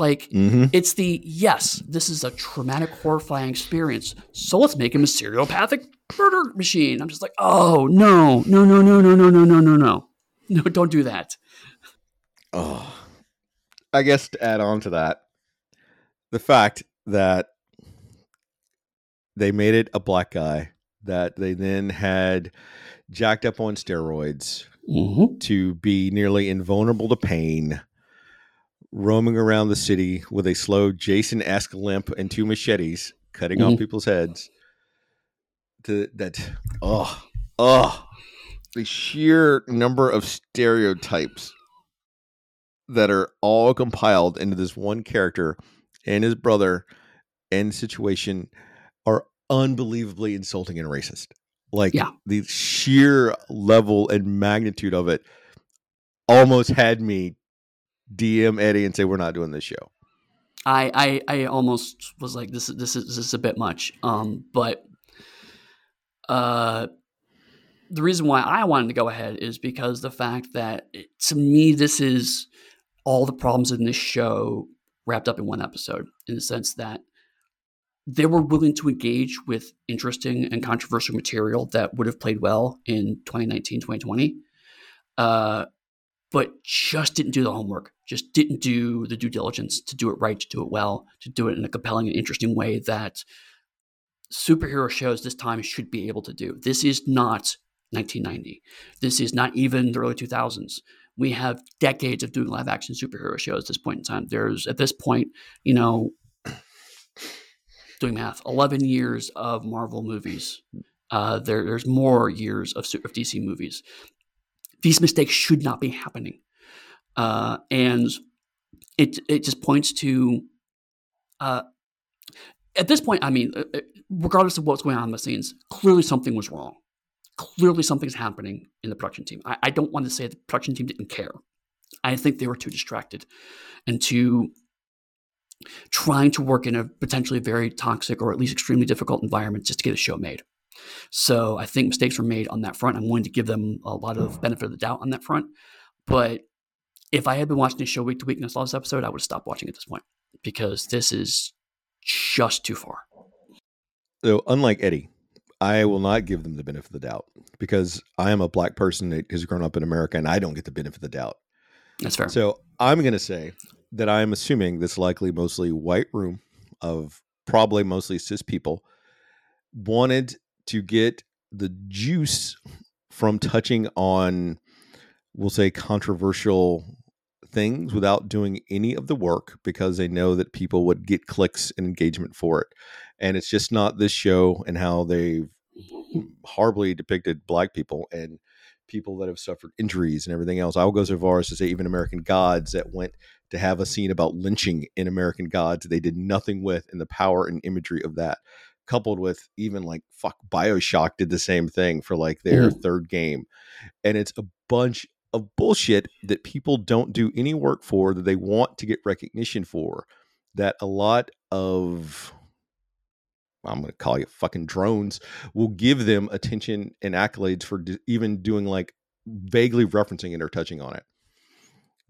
Like, Mm-hmm. it's the yes, this is a traumatic, horrifying experience. So let's make him a seriopathic murder machine. I'm just like, oh no, no, no, no, no, no, no, no, no, no. No, don't do that. Oh, I guess to add on to that, the fact that they made it a black guy that they then had jacked up on steroids Mm-hmm. to be nearly invulnerable to pain, roaming around the city with a slow Jason esque limp and two machetes, cutting off Mhm. people's heads. To that, oh, oh, the sheer number of stereotypes that are all compiled into this one character and his brother and situation are unbelievably insulting and racist. Like Yeah. the sheer level and magnitude of it almost had me DM Eddy and say we're not doing this show. I, I I almost was like this is this is this is a bit much. Um, but uh, the reason why I wanted to go ahead is because the fact that it, to me this is all the problems in this show wrapped up in one episode in the sense that they were willing to engage with interesting and controversial material that would have played well in 2019 2020 uh, but just didn't do the homework, just didn't do the due diligence to do it right, to do it well, to do it in a compelling and interesting way that superhero shows this time should be able to do. This is not 1990. This is not even the early 2000s. We have decades of doing live action superhero shows at this point in time. There's, at this point, you know, doing math, 11 years of Marvel movies. Uh, there, there's more years of, of DC movies these mistakes should not be happening. Uh, and it it just points to uh, at this point. I mean, uh, uh, regardless of what's going on in the scenes, clearly something was wrong. Clearly, something's happening in the production team. I, I don't want to say the production team didn't care. I think they were too distracted and too trying to work in a potentially very toxic or at least extremely difficult environment just to get a show made. So I think mistakes were made on that front. I'm willing to give them a lot of benefit of the doubt on that front. But if I had been watching this show week to week and I saw this episode, I would have stopped watching at this point because this is just too far. So, unlike Eddy, I will not give them the benefit of the doubt because I am a black person that has grown up in America and I don't get the benefit of the doubt. That's fair. So I'm going to say that I'm assuming this likely mostly white room of probably mostly cis people wanted to get the juice from touching on, we'll say, controversial things without doing any of the work because they know that people would get clicks and engagement for it. And it's just not this show and how they've horribly depicted black people and people that have suffered injuries and everything else. I will go so far as to say even American Gods that went to have a scene about lynching in American Gods they did nothing with and the power and imagery of that coupled with even like fuck BioShock did the same thing for like their third game. And it's a bunch of bullshit that people don't do any work for that they want to get recognition for that a lot of I'm going to call you fucking drones will give them attention and accolades for d- even doing like vaguely referencing it or touching on it.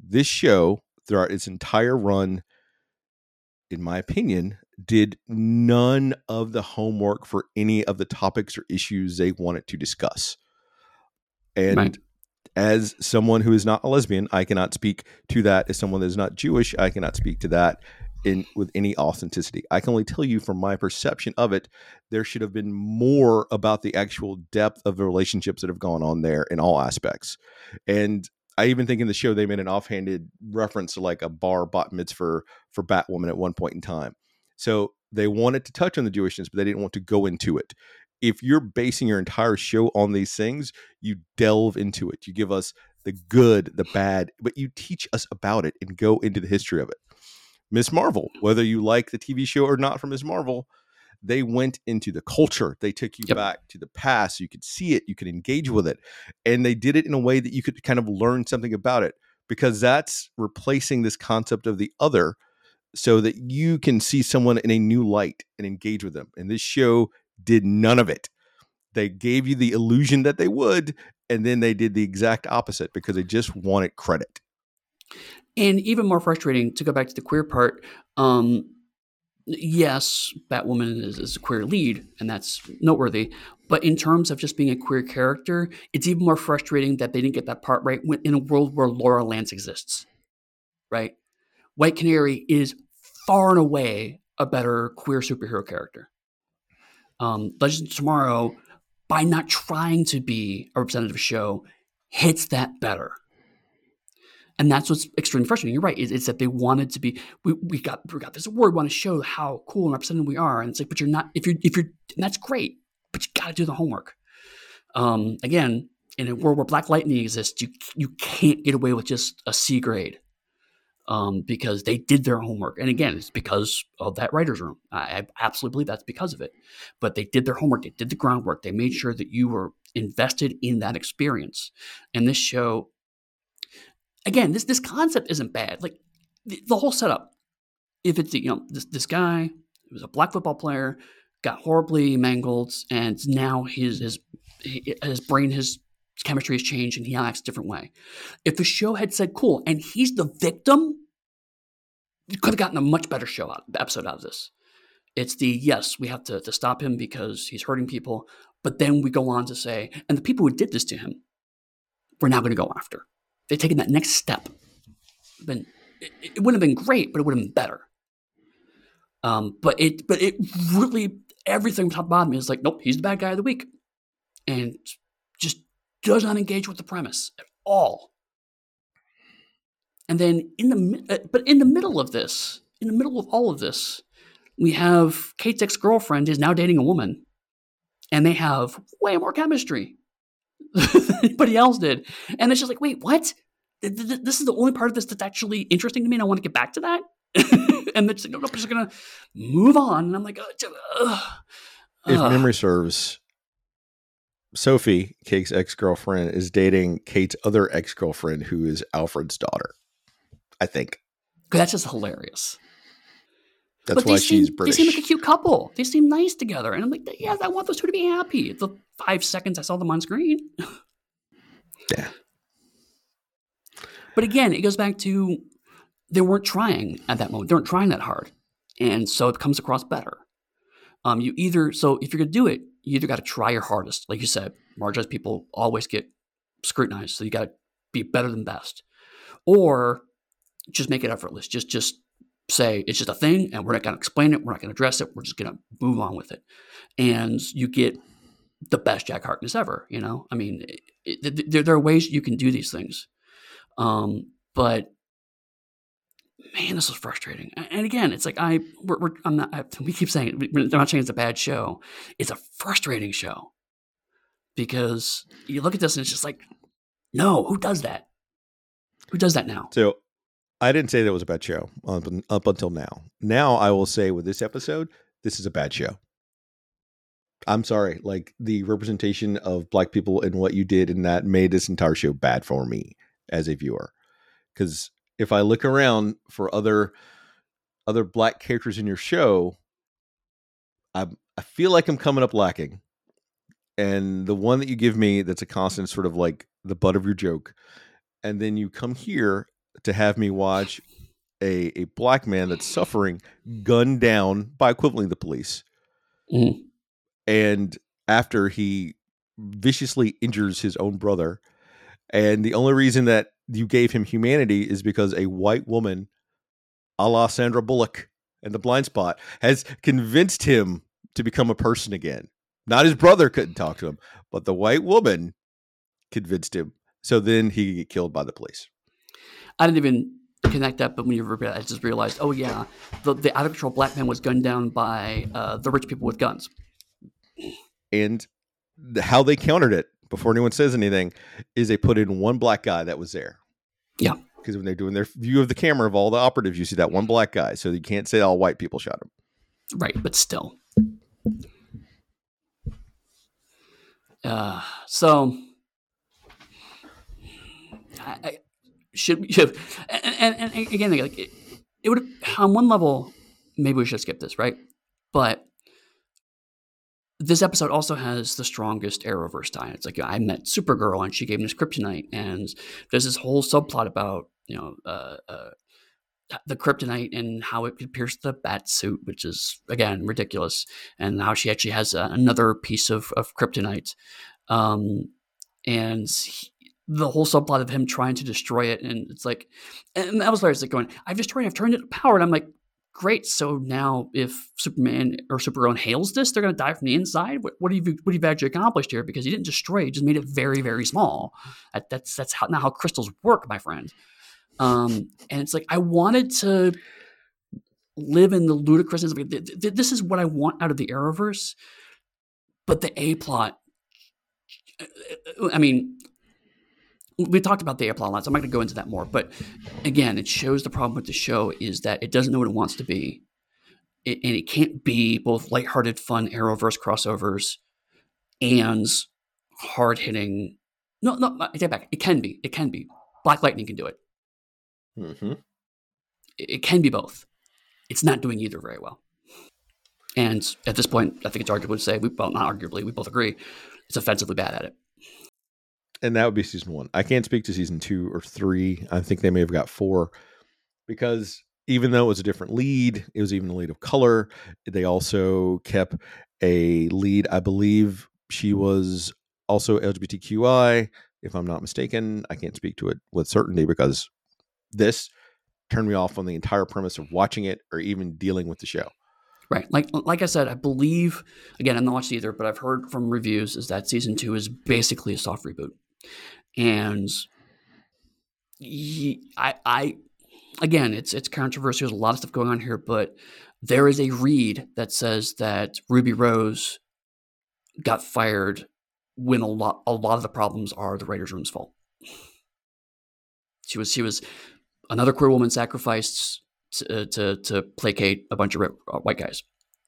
This show throughout its entire run in my opinion, did none of the homework for any of the topics or issues they wanted to discuss. And Right. as someone who is not a lesbian, I cannot speak to that. As someone that is not Jewish, I cannot speak to that in with any authenticity. I can only tell you from my perception of it, there should have been more about the actual depth of the relationships that have gone on there in all aspects. And I even think in the show they made an offhanded reference to like a bar bat mitzvah for Batwoman at one point in time. So they wanted to touch on the Jewishness, but they didn't want to go into it. If you're basing your entire show on these things, you delve into it. You give us the good, the bad, but you teach us about it and go into the history of it. Ms. Marvel, whether you like the TV show or not from Ms. Marvel, they went into the culture. They took you Yep. back to the past. So you could see it, you could engage with it. And they did it in a way that you could kind of learn something about it because that's replacing this concept of the other so that you can see someone in a new light and engage with them. And this show did none of it. They gave you the illusion that they would, and then they did the exact opposite because they just wanted credit. And even more frustrating to go back to the queer part. Um, yes, Batwoman is, is a queer lead, and that's noteworthy. But in terms of just being a queer character, it's even more frustrating that they didn't get that part right in a world where Laura Lance exists. Right? White Canary is far and away a better queer superhero character. Um, Legends of Tomorrow, by not trying to be a representative show, hits that better. And that's what's extremely frustrating. You're right. It's, it's that they wanted to be. We, we got we got this award. We want to show how cool and representative we are. And it's like, but you're not. If you're if you're, that's great. But you got to do the homework. Um, again, in a world where Black Lightning exists, you you can't get away with just a C grade. Um, because they did their homework, and again, it's because of that writers' room. I, I absolutely believe that's because of it. But they did their homework. They did the groundwork. They made sure that you were invested in that experience. And this show again, this this concept isn't bad. Like the, the whole setup. If it's you know this this guy who was a black football player, got horribly mangled, and now his his his brain his chemistry has changed and he acts a different way. If the show had said cool and he's the victim, you could have gotten a much better show out, episode out of this. It's the yes, we have to, to stop him because he's hurting people, but then we go on to say, and the people who did this to him, we're now going to go after they've taken that next step. Been it, it wouldn't have been great, but it would have been better. Um, but it but it really everything top to bottom is like, nope, he's the bad guy of the week, and just does not engage with the premise at all. And then in the uh, but in the middle of this, in the middle of all of this, we have Kate's ex girlfriend is now dating a woman, and they have way more chemistry than anybody else did. And it's just like, wait, what? Th- th- th- This is the only part of this that's actually interesting to me, and I want to get back to that. and they're just like, no, no, we're just gonna move on. And I'm like. If memory serves, Sophie, Kate's ex girlfriend, is dating Kate's other ex girlfriend, who is Alfred's daughter. I think. that's just hilarious. that's but why she's seem, British. They seem like a cute couple. They seem nice together, and I'm like, yeah, I want those two to be happy. The five seconds I saw them on screen. Yeah. But again, it goes back to they weren't trying at that moment. They weren't trying that hard, and so it comes across better. Um, you either so if you're gonna do it, you either got to try your hardest, like you said. Marginalized people always get scrutinized, so you got to be better than best, or just make it effortless. Just just say it's just a thing, and we're not gonna explain it. We're not gonna address it. We're just gonna move on with it, and you get the best Jack Harkness ever. You know, I mean, it, it, there, there are ways you can do these things, um, but man, this was frustrating. And again, it's like I, we're, we're I'm not. I, we keep saying it. I'm not saying it's a bad show. It's a frustrating show because you look at this and it's just like, no, who does that? Who does that now? So I didn't say that was a bad show up, up until now. Now I will say with this episode, this is a bad show. I'm sorry. Like the representation of black people and what you did in that made this entire show bad for me as a viewer. Because if I look around for other other black characters in your show, I I feel like I'm coming up lacking. And the one that you give me that's a constant sort of like the butt of your joke. And then you come here to have me watch a, a black man that's suffering gunned down by equivalently the police. Mhm. And after he viciously injures his own brother, and the only reason that you gave him humanity is because a white woman, a la Sandra Bullock and the blind spot, has convinced him to become a person again. Not his brother couldn't talk to him, but the white woman convinced him. So then he could get killed by the police. I didn't even connect that, but when you read it, I just realized, oh yeah, the, the out of control black man was gunned down by uh, the rich people with guns. And the, how they countered it before anyone says anything is they put in one black guy that was there. Yeah. Because when they're doing their view of the camera of all the operatives, you see that one black guy. So you can't say all white people shot him. Right, but still. Uh, so, I, I should we should and, and, and again like it, it would on one level maybe we should skip this right, but this episode also has the strongest Arrowverse tie. It's like I met Supergirl and she gave me this kryptonite, and there's this whole subplot about you know uh, uh, the kryptonite and how it could pierce the bat suit, which is again ridiculous, and how she actually has uh, another piece of of kryptonite, um, and he- the whole subplot of him trying to destroy it, and it's like, and that was was like going, I've destroyed, it, I've turned it to power, and I'm like. Great. So now, if Superman or Supergirl hails this, they're going to die from the inside. What, what have you what have you actually accomplished here? Because you didn't destroy it, you just made it very very small. That, that's that's how not how crystals work, my friend. Um, and it's like I wanted to live in the ludicrousness. This is what I want out of the Arrowverse, but the A plot. I mean, we talked about the A plot so I'm not going to go into that more. But again, it shows the problem with the show is that it doesn't know what it wants to be, it, and it can't be both lighthearted, fun Arrowverse crossovers and hard hitting. No, no, I take it back. It can be. It can be. Black Lightning can do it Mm-hmm. it it can be both. It's not doing either very well. And at this point, I think it's arguable to say, we, well, not arguably, we both agree, it's offensively bad at it. And that would be season one. I can't speak to season two or three. I think they may have got four because even though it was a different lead, it was even a lead of color. They also kept a lead. I believe she was also LGBTQI, if I'm not mistaken. I can't speak to it with certainty because this turned me off on the entire premise of watching it or even dealing with the show. Right. Like like I said, I believe, again, I'm not watched either, but I've heard from reviews is that season two is basically a soft reboot. And ye- I, I again, it's it's controversial. There's a lot of stuff going on here, but there is a read that says that Ruby Rose got fired when a lot a lot of the problems are the writers' room's fault. She was she was another queer woman sacrificed to to, to placate a bunch of uh, white guys.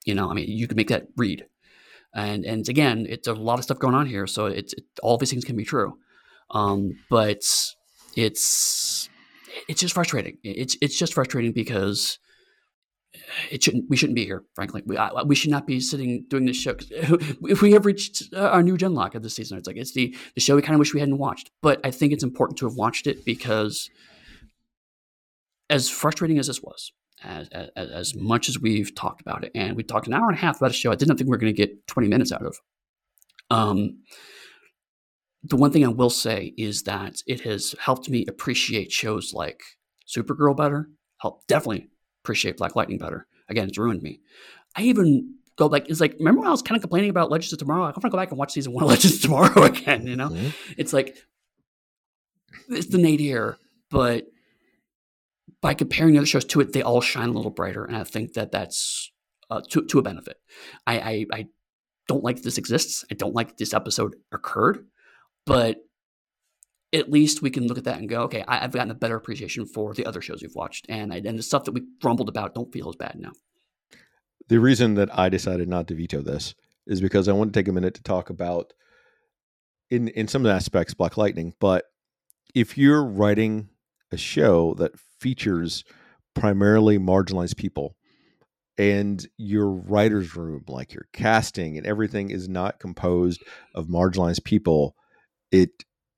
You know, I mean, you can make that read, and and again, it's a lot of stuff going on here. So it's it, all these things can be true, um, but it's it's just frustrating. It's it's just frustrating because it shouldn't we shouldn't be here. Frankly, we I, we should not be sitting doing this show If we have reached our new gen:LOCK of this season, it's like it's the the show we kind of wish we hadn't watched. But I think it's important to have watched it because as frustrating as this was, as, as, as much as we've talked about it, and we talked an hour and a half about a show I didn't think we were going to get 20 minutes out of. Um, the one thing I will say is that it has helped me appreciate shows like Supergirl better, helped definitely appreciate Black Lightning better. Again, it's ruined me. I even go like, it's like, remember when I was kind of complaining about Legends of Tomorrow? I want to go back and watch season one of Legends of Tomorrow again, you know? Mhm. It's like, it's the nadir, but by comparing the other shows to it, they all shine a little brighter, and I think that that's uh, to to a benefit. I, I I don't like this exists. I don't like this episode occurred, but at least we can look at that and go, okay, I, I've gotten a better appreciation for the other shows we've watched, and I, and the stuff that we grumbled about don't feel as bad now. the reason that I decided not to veto this is because I want to take a minute to talk about in in some aspects Black Lightning, but if you're writing a show that features primarily marginalized people and your writer's room like your casting and everything is not composed of marginalized people it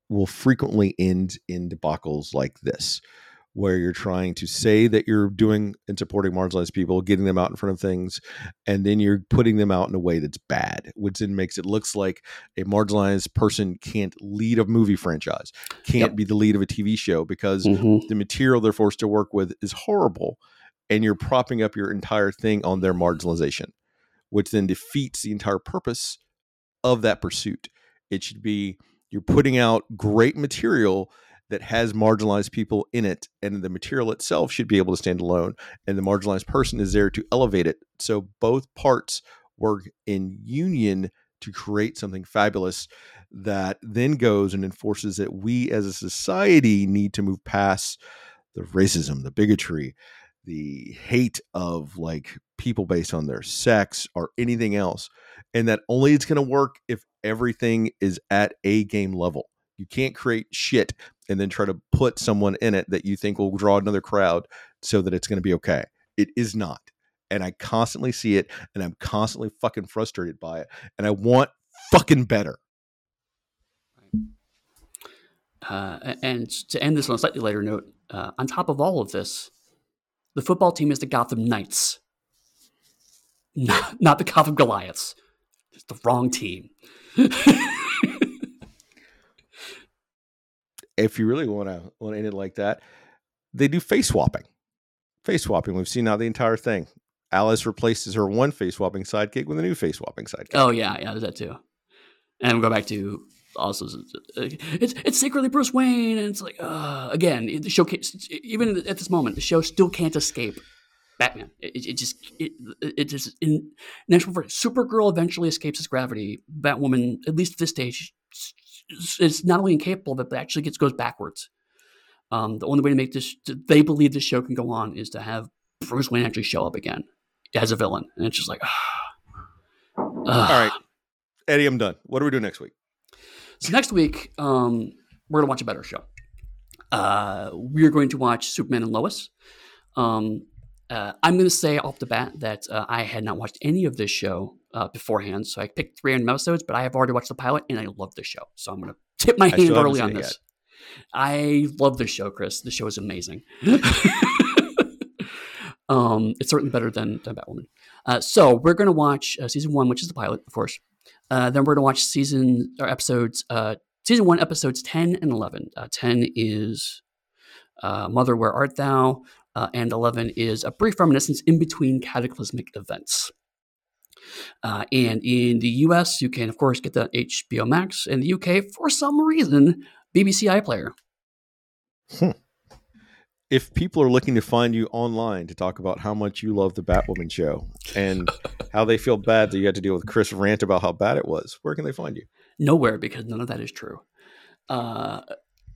will frequently end in debacles like this where you're trying to say that you're doing and supporting marginalized people, getting them out in front of things, and then you're putting them out in a way that's bad, which then makes it looks like a marginalized person can't lead a movie franchise, can't Yep. be the lead of a TV show because Mhm. the material they're forced to work with is horrible, and you're propping up your entire thing on their marginalization, which then defeats the entire purpose of that pursuit. It should be you're putting out great material that has marginalized people in it, and the material itself should be able to stand alone, and the marginalized person is there to elevate it. So both parts work in union to create something fabulous that then goes and enforces that we as a society need to move past the racism, the bigotry, the hate of like people based on their sex or anything else. And that only it's going to work if everything is at a game level. You can't create shit and then try to put someone in it that you think will draw another crowd so that it's going to be okay. It is not. And I constantly see it and I'm constantly fucking frustrated by it. And I want fucking better. Uh, and to end this on a slightly lighter note, uh, on top of all of this, the football team is the Gotham Knights, not, not the Gotham Goliaths. It's the wrong team. if you really want to want to end it like that, they do face swapping. Face swapping. We've seen now the entire thing. Alice replaces her one face swapping sidekick with a new face swapping sidekick. Oh yeah, yeah, there's that too. And we go back to also uh, it's it's secretly Bruce Wayne, and it's like uh, again the show even at this moment the show still can't escape Batman. It, it just it it just in natural for Supergirl eventually escapes its gravity. Batwoman, at least at this stage, is not only incapable of it, but actually gets goes backwards. Um, the only way to make this they believe this show can go on is to have Bruce Wayne actually show up again as a villain, and it's just like. All right, Eddy, I'm done. What do we do next week? So next week, um, we're gonna watch a better show. Uh, we're going to watch Superman and Lois. Um, uh, I'm going to say off the bat that uh, I had not watched any of this show uh, beforehand, so I picked three random episodes, but I have already watched the pilot and I love the show. So I'm going to tip my hand early on this. I love this show, Chris. The show is amazing. um, it's certainly better than, than Batwoman. Uh, so we're going to watch uh, season one, which is the pilot, of course. Uh, then we're going to watch season or episodes, uh, season one, episodes 10 and 11. Uh, 10 is uh, Mother, Where Art Thou? Uh, and 11 is a brief reminiscence in between cataclysmic events. Uh, and in the US, you can, of course, get the HBO Max. In the UK, for some reason, BBC iPlayer. If people are looking to find you online to talk about how much you love the Batwoman show and how they feel bad that you had to deal with Chris rant about how bad it was, where can they find you? Nowhere, because none of that is true. Uh,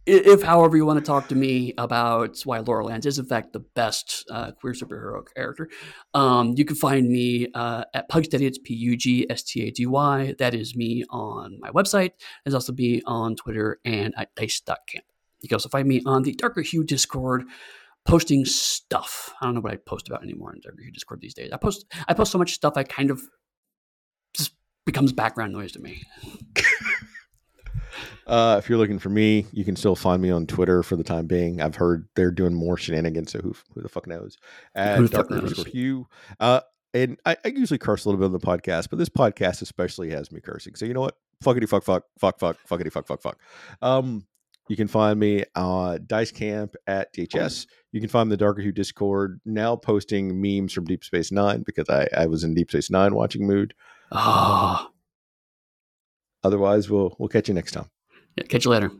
if, however, you want to talk to me about why Laura Lance is, in fact, the best uh, queer superhero character, um, you can find me uh, at Pugsteady. It's P U G S T A D Y. That is me on my website. There's also me on Twitter and at dice.camp. You can also find me on the Darker Hue Discord posting stuff. I don't know what I post about anymore in Darker Hue Discord these days. I post I post so much stuff I kind of just becomes background noise to me. Uh, if you're looking for me, you can still find me on Twitter for the time being. I've heard they're doing more shenanigans, so who, who the fuck knows? At Who the fuck Darker knows? underscore Hue. Uh, and I, I usually curse a little bit on the podcast, but this podcast especially has me cursing. So you know what? Fuckity fuck fuck fuck fuck fuckity fuck fuck fuck. Um, you can find me uh Dice Camp at DHS. You can find the Darker Hue Discord now posting memes from Deep Space Nine because I, I was in Deep Space Nine watching mood. Oh, Otherwise, we'll we'll catch you next time. yeah, catch you later.